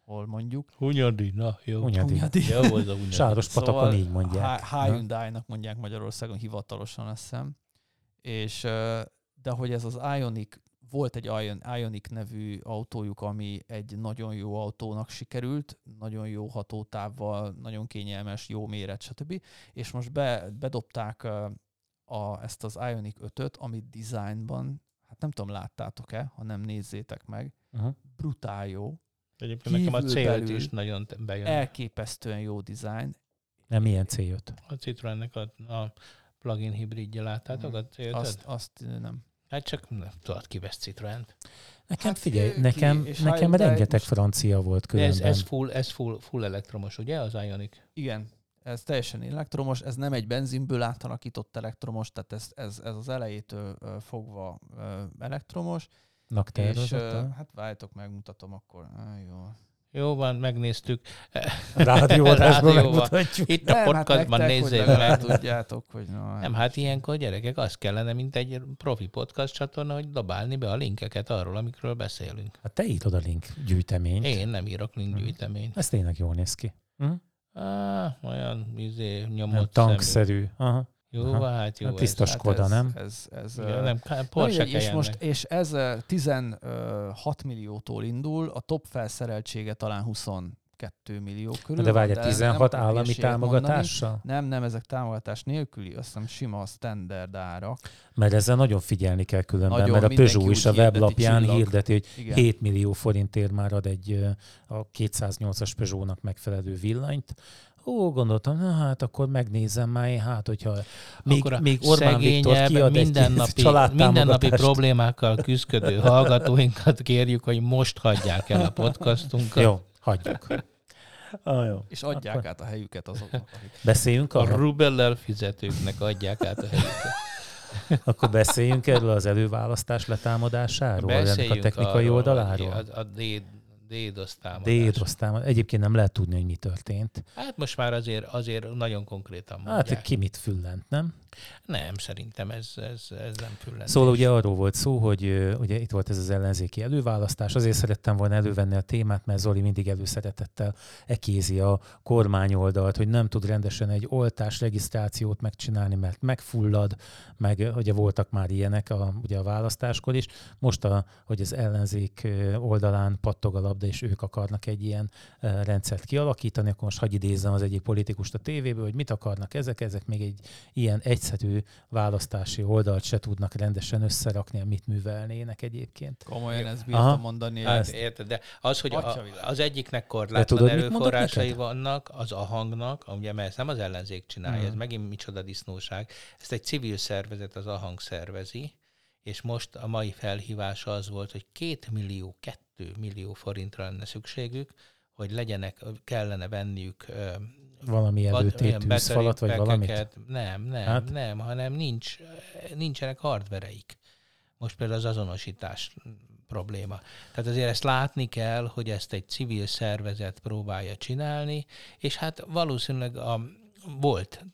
hol mondjuk. Hunyadi, na jó. Hunyadi. Hunyadi. Jó, az a Hunyadi. Sáros patakon így mondják. Hyundai-nak mondják Magyarországon hivatalosan, azt hiszem. És, de hogy ez az Ioniq, volt egy Ion, Ioniq nevű autójuk, ami egy nagyon jó autónak sikerült, nagyon jó hatótávval, nagyon kényelmes, jó méret, stb. És most be, bedobták a, ezt az Ioniq 5-öt, amit designban, hát nem tudom, láttátok-e, ha nem nézzétek meg, Uh-huh. brutál jó, Egyébként nekem a kívül célt belül is nagyon bejön. elképesztően jó design, Nem milyen C5. A Citroennek a, a plug-in hibridje, láttátok a célt? azt, azt nem. Hát csak nem, tudod, ki vesz Citroent. Nekem Hát, figyelj, ki- nekem, nekem rengeteg most- francia volt De ez, különben. ez, full, ez full, full elektromos, ugye, az Ioniq? Igen, ez teljesen elektromos, ez nem egy benzinből átalakított elektromos, tehát ez, ez, ez az elejétől fogva elektromos, Nak és ö, tervezett? hát váltok, megmutatom akkor. Á, jó. Jó van, megnéztük. Rádióadásban megmutatjuk. Itt a Nem, hát podcastban hogy nézzék meg. tudjátok, hogy no, Nem, hát ilyenkor gyerekek, az kellene, mint egy profi podcast csatorna, hogy dobálni be a linkeket arról, amikről beszélünk. Hát te írod a link gyűjteményt. Én nem írok linkgyűjteményt. Ez tényleg jól néz ki. Hm? Ah, olyan izé, Nem nyomott szemű. tankszerű. Aha. Jó, Aha. van, hát jó. Hát ez. tiszta hát Skoda, ez, nem? Ez, ez, Igen, ö, nem, Na Porsche mindegy, és most, és ez ö, 16 milliótól indul, a top felszereltsége talán 22 millió körül. De van, várj, nem 16 akarok állami hülyeséget mondani. támogatással? Nem, nem, ezek támogatás nélküli, azt hiszem sima standard árak. Mert ezzel nagyon figyelni kell különben, Nagyon, mert a Peugeot is a weblapján csillag. hirdeti, hogy Igen. 7 millió forintért már ad egy a 208-as Peugeot-nak megfelelő villanyt. Ó, gondoltam, na hát akkor megnézem már, én, hát hogyha még, Akkor a még Orbán Viktor kiad egy mindennapi, családtámogatást. mindennapi problémákkal küzdködő hallgatóinkat kérjük, hogy most hagyják el a podcastunkat. Jó, hagyjuk. Ah, jó. És adják Akkor át a helyüket azoknak, akik Beszéljünk A arról? rubellel fizetőknek adják át a helyüket. Akkor beszéljünk erről az előválasztás letámadásáról, ennek a technikai arról, oldaláról. hogy A, a D- DDoS támadás. DDoS támad. Egyébként nem lehet tudni, hogy mi történt. Hát most már azért, azért nagyon konkrétan Hát mondják. ki mit füllent, nem? Nem, szerintem ez, ez, ez nem füllentés. Szóval ugye arról volt szó, hogy ugye itt volt ez az ellenzéki előválasztás. Azért szerettem volna elővenni a témát, mert Zoli mindig előszeretettel ekézi a kormányoldalt, hogy nem tud rendesen egy oltás regisztrációt megcsinálni, mert megfullad, meg ugye voltak már ilyenek a, ugye a választáskor is. Most, a, hogy az ellenzék oldalán pattog a labda, és ők akarnak egy ilyen rendszert kialakítani, akkor most hagyj idézzem az egyik politikust a tévéből, hogy mit akarnak ezek, ezek még egy ilyen egyszerű választási oldalt se tudnak rendesen összerakni, mit művelnének egyébként. komolyan ezt Aha. bírtam mondani. Hát ezt. érted, de az, hogy a, az egyiknek korlátlan erőforrásai vannak, az a hangnak, ugye, mert ezt nem az ellenzék csinálja, Mhm. ez megint micsoda disznóság. Ezt egy civil szervezet, az ahang szervezi, és most a mai felhívása az volt, hogy két millió, kettő millió forintra lenne szükségük, hogy legyenek, kellene venniük Valami vad- előtét olyan tűzfalat, vagy valamit? Nem, nem, Hát? nem, hanem nincs, nincsenek hardvereik. Most például az azonosítás probléma. Tehát azért ezt látni kell, hogy ezt egy civil szervezet próbálja csinálni, és hát valószínűleg a, volt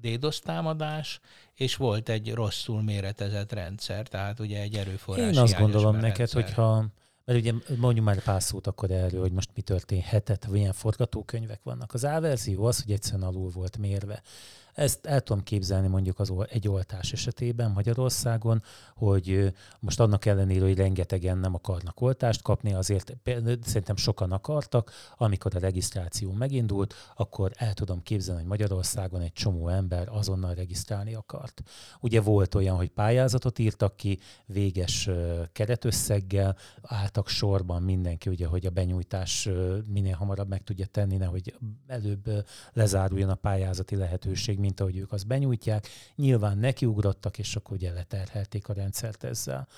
DDoS támadás, és volt egy rosszul méretezett rendszer, tehát ugye egy erőforrás Én azt gondolom rendszer. neked, hogyha mert ugye mondjuk már pár szót akkor erről, hogy most mi történhetett, milyen forgatókönyvek vannak. Az A verzió az, hogy egyszerűen alul volt mérve. Ezt el tudom képzelni mondjuk az egy oltás esetében Magyarországon, hogy most annak ellenére, hogy rengetegen nem akarnak oltást kapni, azért szerintem sokan akartak, amikor a regisztráció megindult, akkor el tudom képzelni, hogy Magyarországon egy csomó ember azonnal regisztrálni akart. Ugye volt olyan, hogy pályázatot írtak ki, véges keretösszeggel, álltak sorban mindenki, ugye, hogy a benyújtás minél hamarabb meg tudja tenni, nehogy előbb lezáruljon a pályázati lehetőség, mint ahogy ők azt benyújtják. Nyilván nekiugrottak, és akkor ugye leterhelték a rendszert ezzel.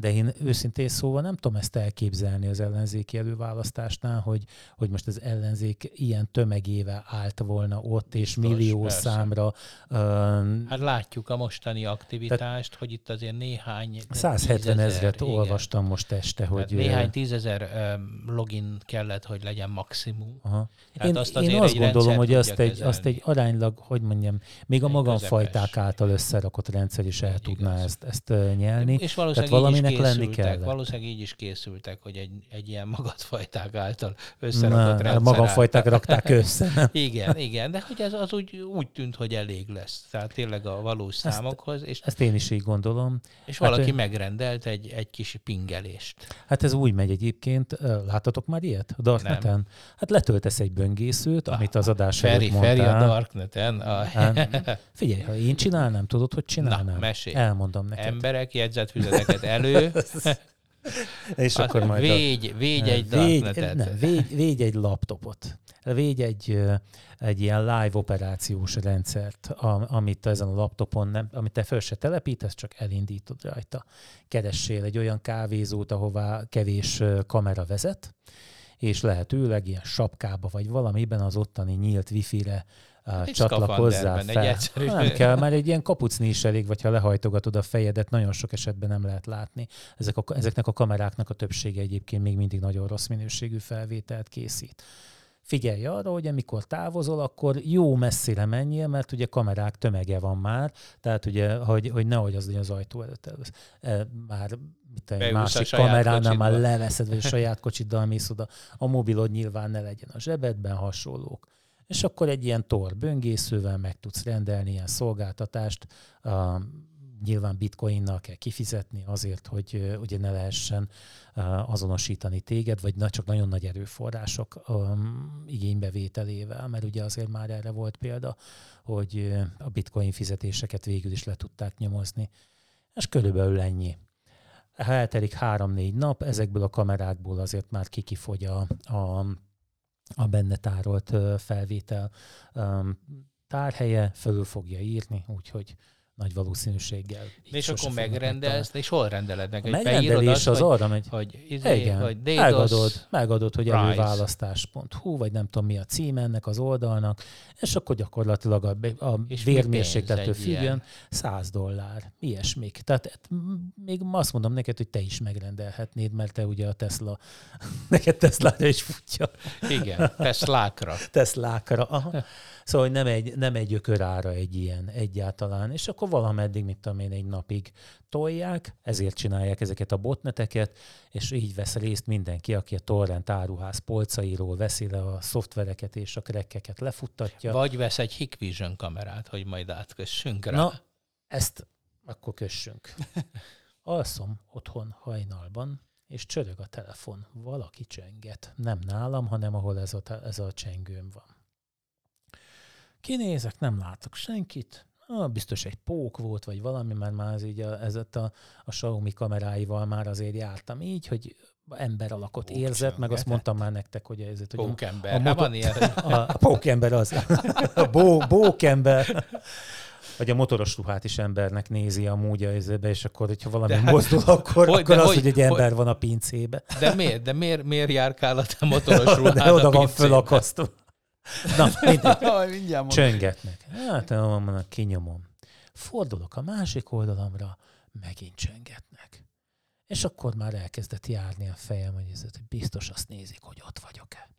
De én őszintén szóval nem tudom ezt elképzelni az ellenzéki előválasztásnál, hogy, hogy most az ellenzék ilyen tömegével állt volna ott, és Biztos, millió persze. számra um, Hát látjuk a mostani aktivitást, hogy itt azért néhány 170 tízezer, ezret igen. olvastam most este, Tehát hogy... néhány tízezer ö, login kellett, hogy legyen maximum. Aha. Tehát Én, azt én azt egy gondolom, hogy azt egy, azt egy aránylag, hogy mondjam, még a magamfajták által összerakott rendszer is el tudná ezt, ezt nyelni. És valószínűleg Tehát így valaminek lenni készültek, kellett. valószínűleg így is készültek, hogy egy, egy ilyen magadfajták által összerakott rendszer által- rakták össze. Nem? Igen, igen, de hogy ez az úgy, úgy tűnt, hogy elég lesz. Tehát tényleg a valós számokhoz, és, Ezt én is így gondolom. és hát, valaki ö- megrendelt egy, egy kis pingelést. Hát ez úgy megy egyébként. Láttatok már ilyet? A Darkneten? Hát letöltesz egy böngészőt, amit az adás Feri, előtt Feri a. Darkneten. A, Hát, figyelj, ha én csinálnám, tudod, hogy csinálnám? Na, mesélj. Elmondom neked. emberek jegyzetfüzeteket elő, És akkor majd végy, végy egy végy, darknetet. nem, végy, végy egy laptopot. Végy egy, egy ilyen live operációs rendszert, amit ezen a laptopon nem, amit te föl se telepítesz, csak elindítod rajta. Keressél egy olyan kávézót, ahová kevés kamera vezet, és lehetőleg ilyen sapkába vagy valamiben az ottani nyílt wifi-re egy csatlakozzál fel. egy egyszerű- Nem kell, mert egy ilyen kapucni is elég, vagy ha lehajtogatod a fejedet, nagyon sok esetben nem lehet látni. Ezek a, ezeknek a kameráknak a többsége egyébként még mindig nagyon rossz minőségű felvételt készít. Figyelj arra, hogy amikor távozol, akkor jó messzire menjél, mert ugye kamerák tömege van már, tehát ugye, hogy, hogy nehogy az, hogy az ajtó előtt elősz. E, már mit egy másik kameránál már kocsidba. leveszed, vagy a saját kocsiddal mész oda. A mobilod nyilván ne legyen a zsebedben, hasonlók. És akkor egy ilyen tor böngészővel meg tudsz rendelni ilyen szolgáltatást, a, nyilván bitcoinnal kell kifizetni azért, hogy ugye ne lehessen azonosítani téged, vagy csak nagyon nagy erőforrások igénybevételével, mert ugye azért már erre volt példa, hogy a bitcoin fizetéseket végül is le tudták nyomozni. És körülbelül ennyi. Ha eltelik három-négy nap, ezekből a kamerákból azért már kikifogy a, a, a benne tárolt felvétel tárhelye, fölül fogja írni, úgyhogy nagy valószínűséggel. És akkor megrendelsz, és hol rendeled meg? A megrendelés az hogy, arra megy, hogy, izé, igen, hogy DDoS, megadod, megadod, hogy price. előválasztás.hu, vagy nem tudom mi a cím ennek az oldalnak, és akkor gyakorlatilag a, a És vérmérséklettől függően 100 dollár, ilyesmik. Tehát m- még azt mondom neked, hogy te is megrendelhetnéd, mert te ugye a Tesla, neked Tesla is futja. Igen, Teslákra. Teslákra. Aha. Szóval hogy nem egy, nem egy ökörára egy ilyen egyáltalán. És akkor valameddig, mit tudom én, egy napig tolják, ezért csinálják ezeket a botneteket, és így vesz részt mindenki, aki a torrent áruház polcairól veszi le a szoftvereket és a krekkeket lefuttatja. Vagy vesz egy Hikvision kamerát, hogy majd átkössünk rá. Na, ezt akkor kössünk. Alszom otthon hajnalban, és csörög a telefon. Valaki csenget. Nem nálam, hanem ahol ez a, ez a csengőm van. Kinézek, nem látok senkit. Ah, biztos egy pók volt, vagy valami, mert már az így a, ez a, a, Xiaomi kameráival már azért jártam így, hogy ember alakot Pók érzett, meg azt mondtam már nektek, hogy ez hogy Pókember. a Hát motor- van ilyen. a, a pókember az. A bó, bókember. Vagy a motoros ruhát is embernek nézi amúgy a izébe, és akkor, hogyha valami De de hát- mozdul, akkor, hogy- akkor de az, hogy- hogy egy hogy- ember van a pincébe. De miért? De miért, miért járkál a te motoros De ruhád oda a van fölakasztva. Na, mindegy. Csöngetnek. Hát, mondom, kinyomom. Fordulok a másik oldalamra, megint csöngetnek. És akkor már elkezdett járni a fejem, hogy, ez, biztos azt nézik, hogy ott vagyok-e.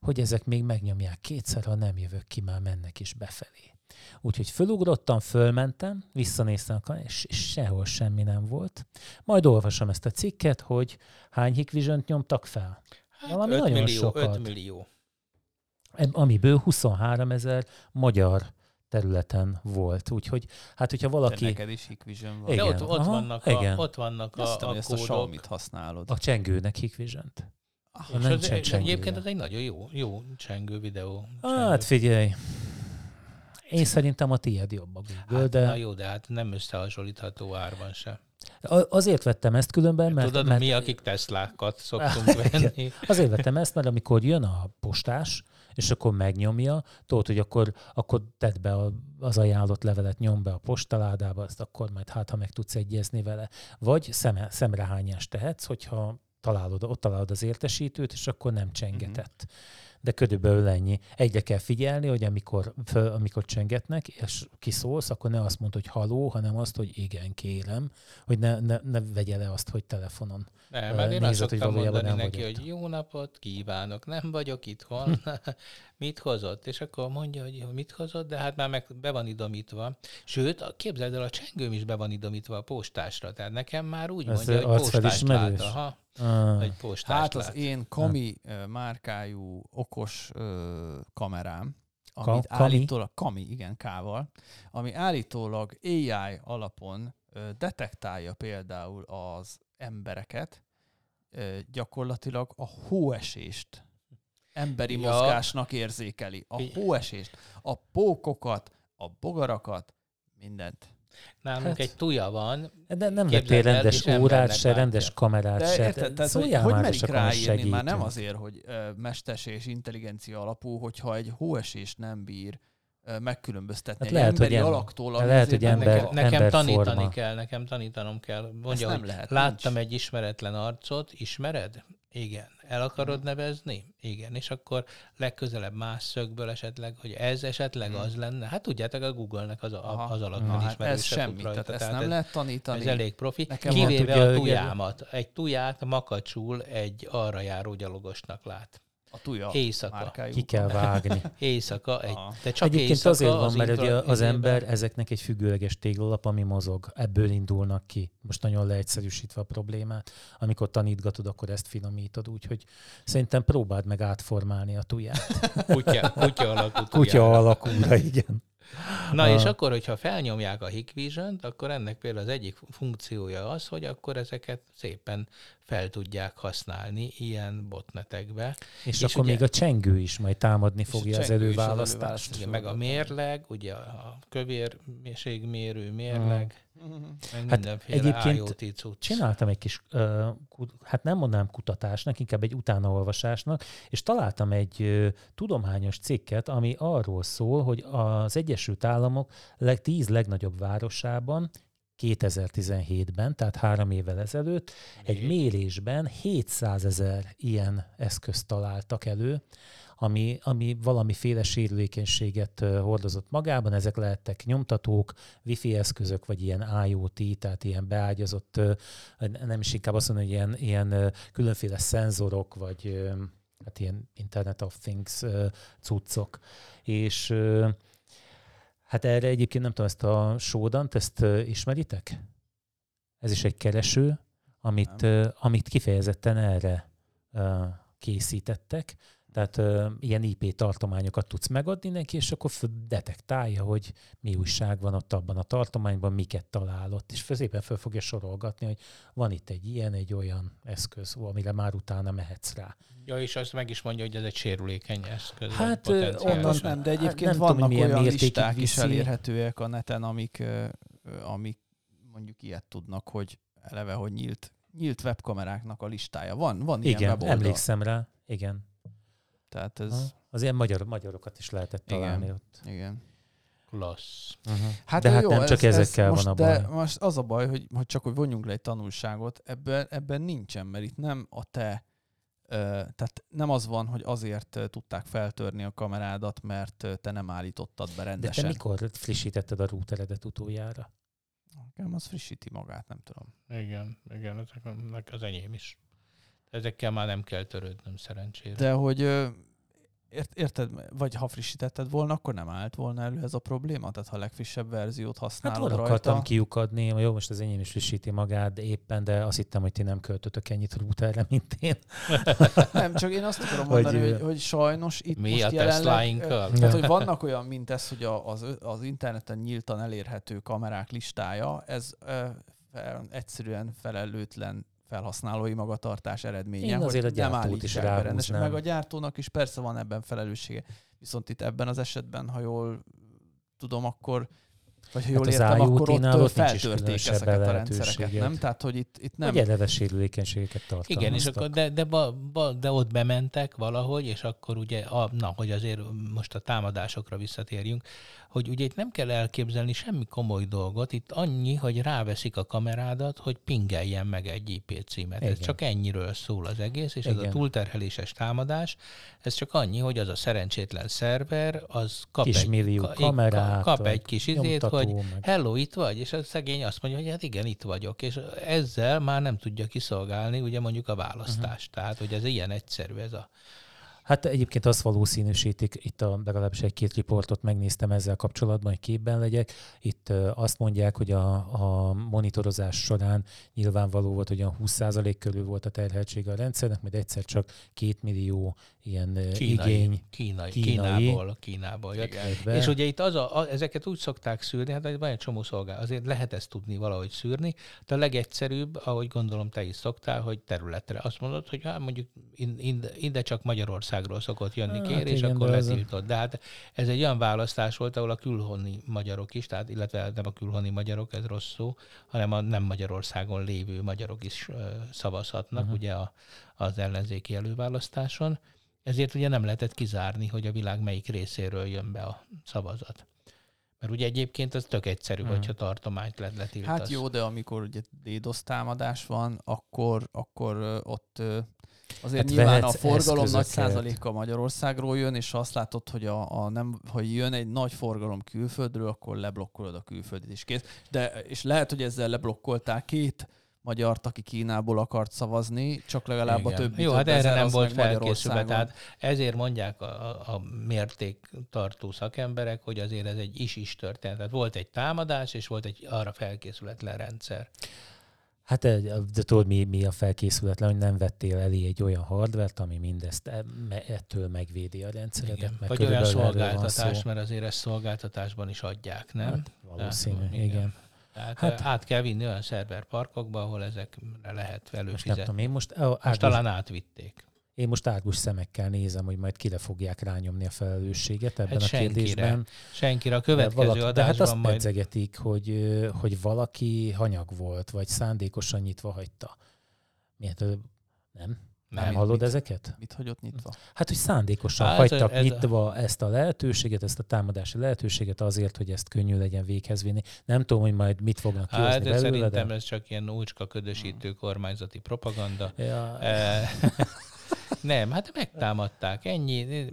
Hogy ezek még megnyomják kétszer, ha nem jövök ki, már mennek is befelé. Úgyhogy fölugrottam, fölmentem, visszanéztem, és, és sehol semmi nem volt. Majd olvasom ezt a cikket, hogy hány hikvizsönt nyomtak fel. Hát Valami 5 nagyon millió, sokat. 5 millió. Amiből 23 ezer magyar területen volt. Úgyhogy, hát hogyha De valaki neked is Hikvision van. De Igen. ott, ott Aha, vannak, a, igen. ott vannak Azt a, a ezt a kódok. Xiaomi-t használod. a csengőnek hikvizsönt. Ah, És nem az, csengője. egyébként ez egy nagyon jó, jó csengő videó. Hát figyelj, én szerintem a tiéd jobb a Google, Hát, de Na jó, de hát nem összehasonlítható árban se. a- azért vettem ezt különben, mert, Tudod, mert mi, akik Teslákat szoktunk venni. azért vettem ezt, mert amikor jön a postás, és akkor megnyomja, tudod, hogy akkor, akkor tedd be az ajánlott levelet, nyom be a postaládába, azt akkor majd hát, ha meg tudsz egyezni vele. Vagy szeme, szemrehányást tehetsz, hogyha találod, ott találod az értesítőt, és akkor nem csengetett. De körülbelül ennyi. Egyre kell figyelni, hogy amikor, föl, amikor csengetnek, és kiszólsz, akkor ne azt mondd, hogy haló, hanem azt, hogy igen, kérem, hogy ne, ne, ne vegye le azt, hogy telefonon. Nem, mert én azt nézed, hogy szoktam valójában nem neki, hogy jó napot kívánok, nem vagyok itthon, mit hozott? És akkor mondja, hogy mit hozott, de hát már meg be van idomítva. Sőt, képzeld el, a csengőm is be van idomítva a postásra, tehát nekem már úgy Ez mondja, hogy postást lát. Aha, Ah, egy postást Hát az lát. én Kami ö, márkájú okos ö, kamerám, Ka- amit Kami? állítólag, Kami, igen, K-val, ami állítólag AI alapon ö, detektálja például az embereket, ö, gyakorlatilag a hóesést emberi Ja. mozgásnak érzékeli. A hóesést, a pókokat, a bogarakat, mindent. Nálunk Hát- egy tuja van, De nem vettél rendes órát, se rendes látja. kamerát, De se. érted, tehát, hogy, Szóljál hogy már, és merik ráírni, már nem azért, hogy ö, mesters és intelligencia alapú, hogyha egy hóesés nem bír ö, megkülönböztetni Hát egy lehet, hogy emberi em- alaktól, de ami lehet, hogy ember- nekem- nekem, tanítani kell, nekem tanítanom kell. Mondja, nem hogy lehet, láttam nincs. egy ismeretlen arcot, ismered? Igen. El akarod nevezni? Igen. És akkor legközelebb más szögből esetleg, hogy ez esetleg Hmm. az lenne. Hát tudjátok, a Google-nek az, a, Aha. az Na, alapfelismerése hát ez semmi, rajta, tehát ezt nem lehet tanítani. Ez elég profi. Nekem Kivéve a tujámat. Egy tuját makacsul egy arra járó gyalogosnak lát. A tuja Éjszaka. márkájú. Ki kell vágni. Éjszaka, egy, de csak Egyébként éjszaka azért van, mert intra- ugye az izében- ember ezeknek egy függőleges téglalap, ami mozog. Ebből indulnak ki. Most nagyon leegyszerűsítve a problémát. Amikor tanítgatod, akkor ezt finomítod. Úgyhogy szerintem próbáld meg átformálni a tuját. Kutya, kutya alakú Kutya alakúra, igen. Na és Ah. akkor, hogyha felnyomják a Hikvision-t, akkor ennek például az egyik funkciója az, hogy akkor ezeket szépen fel tudják használni ilyen botnetekbe. És, És akkor ugye- még a csengő is majd támadni a fogja az is az előválasztást. előválasztást. Igen, meg a mérleg, ugye a kövérségmérő mérleg, meg Hát egyébként. Csináltam egy kis, hát nem mondanám kutatásnak, inkább egy utánaolvasásnak, és találtam egy tudományos cikket, ami arról szól, hogy az Egyesült Államok leg, tíz legnagyobb városában 2017-ben, tehát három évvel ezelőtt, egy mérésben 700 ezer ilyen eszközt találtak elő, ami, ami valamiféle sérülékenységet hordozott magában. Ezek lehettek nyomtatók, wifi eszközök, vagy ilyen IoT, tehát ilyen beágyazott, nem is inkább azt mondom, hogy ilyen, ilyen különféle szenzorok, vagy hát ilyen Internet of Things cuccok. És hát erre egyébként nem tudom, ezt a sódant, ezt ismeritek? Ez is egy kereső, amit, amit kifejezetten erre készítettek. Tehát ö, ilyen IP tartományokat tudsz megadni neki, és akkor detektálja, hogy mi újság van ott abban a tartományban, miket találott, és szépen föl fogja sorolgatni, hogy van itt egy ilyen, egy olyan eszköz, amire már utána mehetsz rá. Ja, és azt meg is mondja, hogy ez egy sérülékeny eszköz. Hát, onnan- nem, de Hát egyébként nem tudom, hogy vannak milyen olyan listák is viszi. elérhetőek a neten, amik, amik mondjuk ilyet tudnak, hogy eleve, hogy nyílt, nyílt webkameráknak a listája. Van, van ilyen Igen, weboldal. emlékszem rá, igen. Tehát ez, Ha? Az ilyen magyar, magyarokat is lehetett Igen. találni ott. igen. Klassz. Hát De hát jó, nem csak ez, ezekkel ez van most, a baj. De most az a baj, hogy, hogy csak hogy vonjunk le egy tanulságot, ebben, ebben nincsen, mert itt nem a te, tehát nem az van, hogy azért tudták feltörni a kamerádat, mert te nem állítottad be De te rendesen. mikor frissítetted a routeredet utoljára? Nekem az frissíti magát, nem tudom. Igen, igen, az enyém is. Ezekkel már nem kell törődnöm szerencsére. De hogy ért, érted, vagy ha frissítetted volna, akkor nem állt volna elő ez a probléma? Tehát ha a legfrissebb verziót Hát használod arra rajta. akartam kiukadni, jó, most az enyém is frissíti magát, éppen, de azt hittem, hogy ti nem költötök ennyit routerre, mint én. Nem, csak én azt akarom Hogy, mondani, hogy, ö, hogy sajnos itt Mi most a jelenleg... Tehát, hogy vannak olyan, mint ez, hogy a- az, az interneten nyíltan elérhető kamerák listája, ez egyszerűen felelőtlen felhasználói magatartás eredménye. Én hogy azért a nem be rendesen. Meg a gyártónak is persze van ebben felelőssége. Viszont itt ebben az esetben, ha jól tudom, akkor vagy ha jól Hát az értem, akkor ott feltörték ezeket a rendszereket, nem? Tehát, hogy itt, itt Nem. Egy eleve sérülékenységeket tartalmaztak. Igen, és akkor de, de, ba, ba, de ott bementek valahogy, és akkor ugye, a, na, hogy azért most a támadásokra visszatérjünk, hogy ugye itt nem kell elképzelni semmi komoly dolgot, itt annyi, hogy ráveszik a kamerádat, hogy pingeljen meg egy IP címet. Ez Igen. csak ennyiről szól az egész, és ez a Igen. túlterheléses támadás, ez csak annyi, hogy az a szerencsétlen szerver, az kap Kis egy, kamerát, kap vagy egy kis izét, hogy meg- hello, itt vagy? És a szegény azt mondja, hogy hát igen, itt vagyok. És ezzel már nem tudja kiszolgálni ugye mondjuk a választást. Uh-huh. Tehát, hogy ez ilyen egyszerű ez a... Hát egyébként azt valószínűsítik, itt a, legalábbis egy-két riportot megnéztem ezzel kapcsolatban, hogy képben legyek. Itt azt mondják, hogy a, a monitorozás során nyilvánvaló volt, hogy a 20% körül volt a terheltsége a rendszernek, majd egyszer csak két millió ilyen Kínai, igény kínai, kínai. Kínából, Kínából jött. be. És ugye itt az a, a, ezeket úgy szokták szűrni, hát van egy csomó szolgál, azért lehet ezt tudni valahogy szűrni, de a legegyszerűbb, ahogy gondolom te is szoktál, hogy területre. Azt mondod, hogy hát mondjuk in- in- ide csak Magyarországról szokott jönni Hát kérés, igen, akkor letiltod. De hát ez egy olyan választás volt, ahol a külhoni magyarok is, tehát illetve nem a külhoni magyarok, ez rossz szó, hanem a nem Magyarországon lévő magyarok is szavazhatnak uh-huh. ugye a, az ellenzéki előválasztáson. Ezért ugye nem lehetett kizárni, hogy a világ melyik részéről jön be a szavazat. Mert ugye egyébként az tök egyszerű, hmm. hogyha tartományt let letiltasz. Hát jó, de amikor ugye DDoS támadás van, akkor, akkor ott Azért Hát nyilván a forgalom nagy százaléka Magyarországról jön, és ha azt látod, hogy a, a nem, hogy jön egy nagy forgalom külföldről, akkor leblokkolod a külföldit is kész. De, és lehet, hogy ezzel leblokkoltál két magyart, aki Kínából akart szavazni, csak legalább a Igen. többi Jó, több hát erre nem volt felkészülve. Tehát ezért mondják a, a, a mértéktartó szakemberek, hogy azért ez egy is-is történet. Tehát volt egy támadás, és volt egy arra felkészületlen rendszer. Hát de tudod, mi, mi a felkészületlen, hogy nem vettél elé egy olyan hardvert, ami mindezt e- ettől megvédi a rendszeredet. Igen. Vagy olyan szolgáltatás, mert azért ezt szolgáltatásban is adják, nem? Hát, valószínű, Tehát, igen. igen. Tehát Hát- hát, át kell vinni olyan szerverparkokba, ahol ezekre lehet Most nem előfizetni. tudom, én most, Most árgus, talán átvitték. én most árgus szemekkel nézem, hogy majd kire fogják rányomni a felelősséget ebben Hát a senkire. kérdésben. Senkire a De következő valaki, de hát adásban azt majd... pedzegetik, hogy, hogy valaki hanyag volt, vagy szándékosan nyitva hagyta. Miért? Nem? Nem, nem hallod mit- ezeket? Mit hagyott nyitva? Hát, hogy szándékosan Hát, hagytak ez a- nyitva ezt a lehetőséget, ezt a támadási lehetőséget azért, hogy ezt könnyű legyen véghez vinni. Nem tudom, hogy majd mit fognak kihozni Hát, de belőle, szerintem de... ez csak ilyen úcska ködösítő kormányzati propaganda. Ja, Eh, Nem, hát megtámadták, ennyi.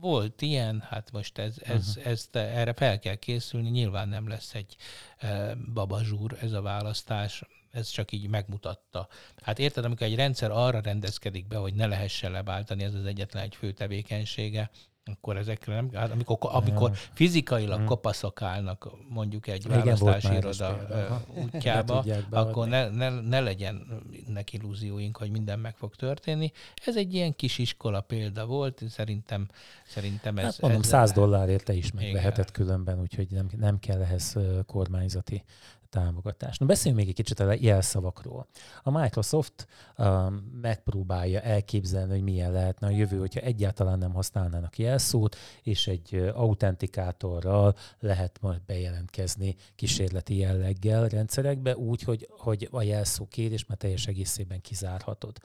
Volt ilyen, hát most ez, ez, Mhm. ezt, erre fel kell készülni, nyilván nem lesz egy eh, babazsúr ez a választás, ez csak így megmutatta. Hát érted, amikor egy rendszer arra rendezkedik be, hogy ne lehessen lebáltani, ez az egyetlen egy fő tevékenysége, akkor ezekre nem, hát amikor, amikor fizikailag Mhm. kopaszok állnak mondjuk egy Igen, választási iroda útjába, Le akkor ne, ne, ne legyenek illúzióink, hogy minden meg fog történni. Ez egy ilyen kis iskola példa volt, szerintem, szerintem ez... hát mondom, ez 100 dollárért te is Igen. megveheted különben, úgyhogy nem, nem kell ehhez kormányzati támogatás. Na beszéljünk még egy kicsit a jelszavakról. A Microsoft um, megpróbálja elképzelni, hogy milyen lehetne a jövő, hogyha egyáltalán nem használnának jelszót, és egy autentikátorral lehet majd bejelentkezni kísérleti jelleggel rendszerekbe, úgy, hogy, hogy a jelszó kérés már teljes egészében kizárhatod.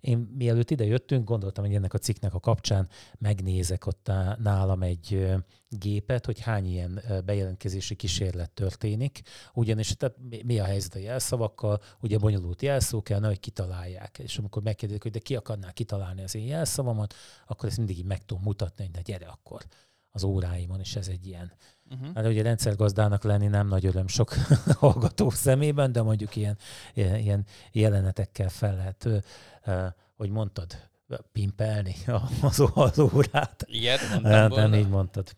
Én mielőtt ide jöttünk, gondoltam, hogy ennek a cikknek a kapcsán megnézek ott nálam egy gépet, hogy hány ilyen bejelentkezési kísérlet történik. Ugyanis tehát mi- a helyzet a jelszavakkal, ugye bonyolult jelszó kell, hogy kitalálják. És amikor megkérdezik, hogy de ki akarná kitalálni az én jelszavamat, akkor ezt mindig így meg tudom mutatni, hogy na gyere akkor az óráimon, és ez egy ilyen Uh-huh. Hát ugye rendszergazdának lenni nem nagy öröm sok hallgató szemében, de mondjuk ilyen, ilyen, jelenetekkel fel lehet, hogy mondtad, pimpelni az, az órát. Ilyet mondtam Hát, volna. nem így mondtad.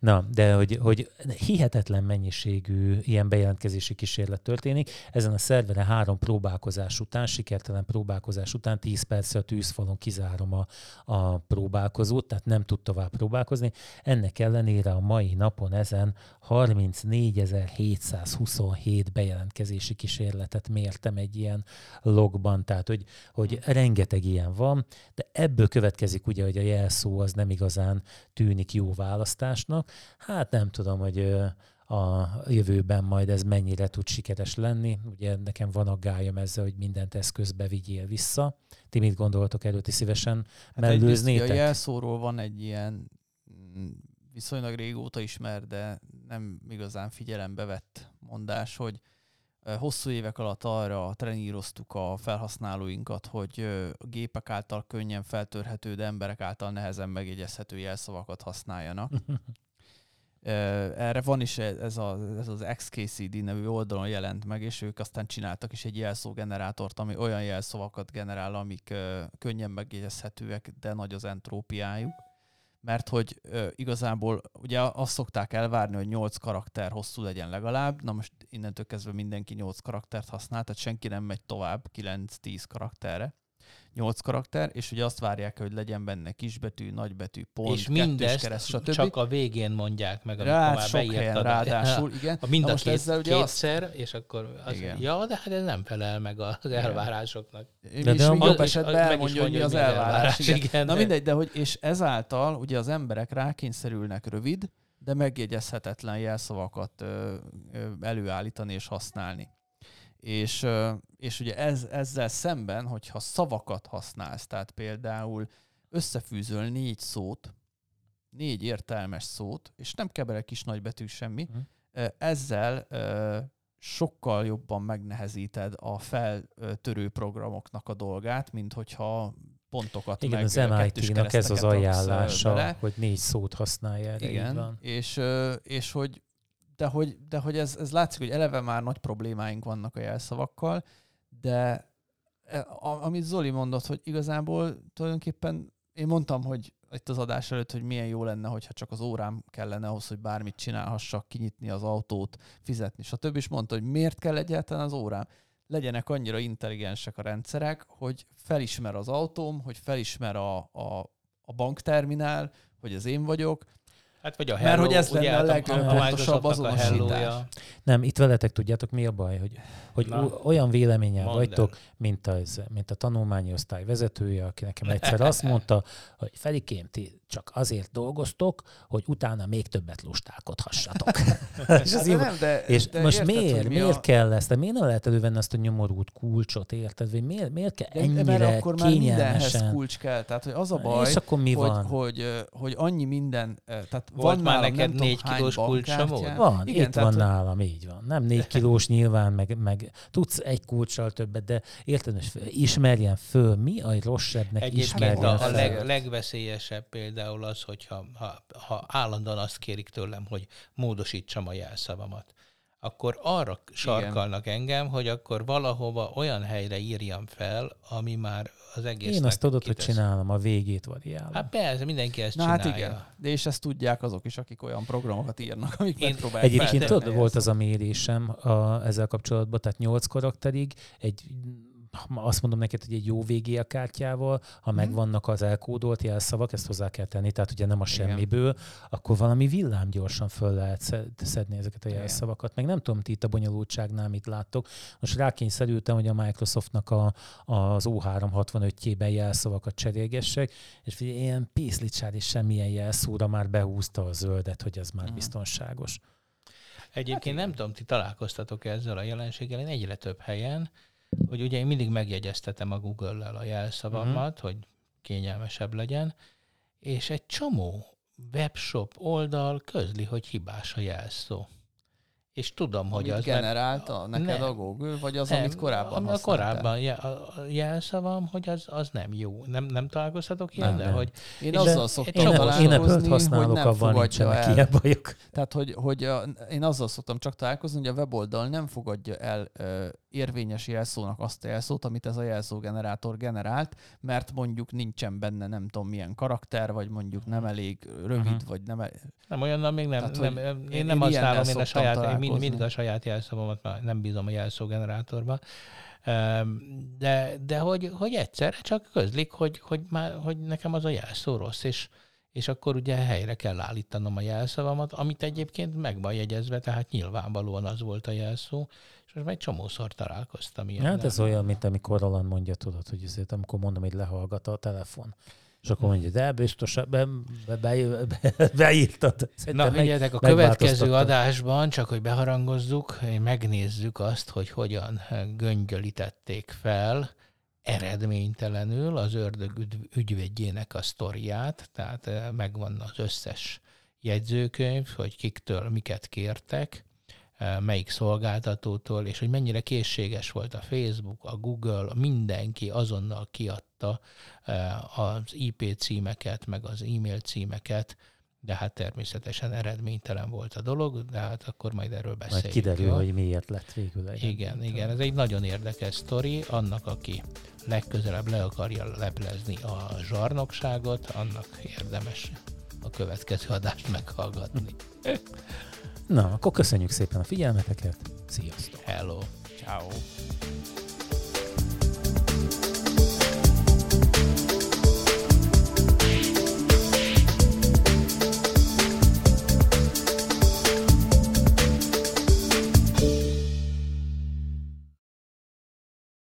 Na, de hogy, hogy hihetetlen mennyiségű ilyen bejelentkezési kísérlet történik. Ezen a szerveren három próbálkozás után, sikertelen próbálkozás után 10 perc a tűzfalon kizárom a, a próbálkozót, tehát nem tud tovább próbálkozni. Ennek ellenére a mai napon ezen 34.727 bejelentkezési kísérletet mértem egy ilyen logban, tehát hogy, hogy rengeteg ilyen van, ebből következik ugye, hogy a jelszó az nem igazán tűnik jó választásnak. Hát nem tudom, hogy a jövőben majd ez mennyire tud sikeres lenni. Ugye nekem van aggályom ezzel, hogy mindent eszközbe vigyél vissza. Ti mit gondoltok erről? Ti szívesen Hát mellőznétek? A jelszóról van egy ilyen mm, viszonylag régóta ismer, de nem igazán figyelembe vett mondás, hogy hosszú évek alatt arra treníroztuk a felhasználóinkat, hogy a gépek által könnyen feltörhető, de emberek által nehezen megjegyezhető jelszavakat használjanak. Erre van is e- ez, a, ez az XKCD nevű oldalon jelent meg, és ők aztán csináltak is egy jelszógenerátort, ami olyan jelszavakat generál, amik könnyen megjegyezhetőek, de nagy az entrópiájuk. Mert hogy ö, igazából ugye azt szokták elvárni, hogy 8 karakter hosszú legyen legalább, na most innentől kezdve mindenki 8 karaktert használ, tehát senki nem megy tovább 9-10 karakterre. 8 karakter, és ugye azt várják, hogy legyen benne kisbetű, nagybetű, pont, és mindezt kereszt, stb. csak a végén mondják meg, amikor Rá, már sok helyen beírtad. ráadásul, igen. A mind a most két, ezzel ugye azt- kétszer, és akkor az, Igen. ja, de hát ez nem felel meg az elvárásoknak. De de amúgy- jobb és- esetben elmondja, hogy mi az hogy mi az elvárás. elvárás, Igen. igen, Na de- mindegy, de hogy, és ezáltal ugye az emberek rákényszerülnek rövid, de megjegyezhetetlen jelszavakat ö, ö, előállítani és használni. És, és ugye ez, ezzel szemben, hogyha szavakat használsz, tehát például összefűzöl négy szót, négy értelmes szót, és nem keverek kis nagybetű semmi, ö, ezzel sokkal jobban megnehezíted a feltörő programoknak a dolgát, mint hogyha pontokat Igen, meg az MIT-nak ez az ajánlása, bele. hogy négy szót használja erre, Igen, van. és, és hogy de hogy, de hogy ez, ez látszik, hogy eleve már nagy problémáink vannak a jelszavakkal, de e, amit Zoli mondott, hogy igazából tulajdonképpen én mondtam, hogy itt az adás előtt, hogy milyen jó lenne, hogyha csak az órám kellene ahhoz, hogy bármit csinálhassak, kinyitni az autót, fizetni, stb. És mondta, hogy miért kell egyáltalán az órám. Legyenek annyira intelligensek a rendszerek, hogy felismer az autóm, hogy felismer a, a, a bankterminál, hogy ez én vagyok, Hát vagy a Mert Hello, hogy ez lenne a hát legpontosabb a azonosítás. Hello-ja. Nem, itt veletek tudjátok mi a baj, hogy, hogy Na, olyan véleménnyel mondd vagytok, el. mint, az, mint a tanulmányi osztály vezetője, aki nekem egyszer azt mondta, hogy Felikém, ti csak azért dolgoztok, hogy utána még többet lustálkodhassatok. és, az de jó. nem, de, és de most érted, miért, hogy mi miért a... kell ezt? De miért nem lehet elővenni azt a nyomorult kulcsot, érted? Vagy miért, miért kell De, ennyire mert akkor már mindenhez kulcs kell. Tehát, hogy az a baj, és akkor mi hogy, van? hogy, ö, hogy annyi minden, tehát Volt van már nálam neked négy kilós bankkártyám. kulcsomód? Van, Igen, itt tehát, van hogy- nálam, így van. Nem négy kilós nyilván, meg, meg tudsz egy kulcssal többet, de érted, hogy ismerjen föl, mi a rosszabbnek ismerjen a, a leg, legveszélyesebb például az, hogyha ha, ha állandóan azt kérik tőlem, hogy módosítsam a jelszavamat, akkor arra sarkalnak engem, hogy akkor valahova olyan helyre írjam fel, ami már az egésznek Én azt tudod, hogy csinálom, a végét variálom. Hát persze, mindenki ezt Na csinálja. hát igen, de és ezt tudják azok is, akik olyan programokat írnak, amik Én- megpróbálják Egyébként tudod, volt az a mérésem a, ezzel kapcsolatban, tehát 8 karakterig egy azt mondom neked, hogy egy jó VGA kártyával, ha Mhm. megvannak az elkódolt jelszavak, ezt hozzá kell tenni, tehát ugye nem a Igen. semmiből, akkor valami villám gyorsan föl lehet szed- szedni ezeket a Igen. jelszavakat. Meg nem tudom, ti itt a bonyolultságnál mit láttok. Most rákényszerültem, hogy a Microsoftnak a, az O365-jében jelszavakat cserélgessek, és figyelj, ilyen pészlicsár és semmilyen jelszóra már behúzta a zöldet, hogy ez már Mhm. biztonságos. Egyébként nem tudom, ti találkoztatok ezzel a jelenséggel, én egyre több helyen, hogy ugye én mindig megjegyeztetem a Google-lel a jelszavamat, Mhm. hogy kényelmesebb legyen, és egy csomó webshop oldal közli, hogy hibás a jelszó. És tudom, hogy Amit az nem- generálta neked Nem. a Google, vagy az, nem, amit korábban a használtál? korábban a a jelszavam, hogy az, az nem jó. Nem, nem találkoztatok ilyen, Nem, de nem. hogy Én azzal de- szoktam Én, én találkozni, Apple-t használok, hogy nem avval fogadja el. ilyen bajok. Tehát, hogy, hogy a, én azzal szoktam csak találkozni, hogy a weboldal nem fogadja el ö, érvényes jelszónak azt a jelszót, amit ez a jelszógenerátor generált, mert mondjuk nincsen benne nem tudom milyen karakter, vagy mondjuk nem elég rövid, uh-huh. vagy nem... e- Nem olyannal még nem, Tehát, nem én, én- nem használom, én a saját, én mind, mindig a saját jelszavamat, nem bízom a jelszógenerátorba. De, de hogy, hogy egyszerre csak közlik, hogy, hogy, már, hogy nekem az a jelszó rossz, és, és akkor ugye helyre kell állítanom a jelszavamat, amit egyébként meg van jegyezve, tehát nyilvánvalóan az volt a jelszó, és most már egy csomószor találkoztam ilyen. Hát ez olyan, mint amikor Roland mondja, tudod, hogy azért, amikor mondom, hogy lehallgat a telefon. És akkor mondja, de biztos, be, be, be, be, beírtad. Na, figyeljetek, a következő adásban, csak hogy beharangozzuk, megnézzük azt, hogy hogyan göngyölítették fel eredménytelenül az ördög ügy- ügyvédjének a sztoriát, tehát eh, megvan az összes jegyzőkönyv, hogy kiktől miket kértek, melyik szolgáltatótól, és hogy mennyire készséges volt a Facebook, a Google, mindenki azonnal kiadta az IP címeket, meg az e-mail címeket, de hát természetesen eredménytelen volt a dolog, de hát akkor majd erről Majd beszéljünk. kiderül, jó? hogy miért lett végül egy. Igen, igen, ez egy nagyon érdekes sztori. Annak, aki legközelebb le akarja leplezni a zsarnokságot, annak érdemes a következő adást meghallgatni. Na, akkor köszönjük szépen a figyelmeteket. Sziasztok! Hello! Ciao.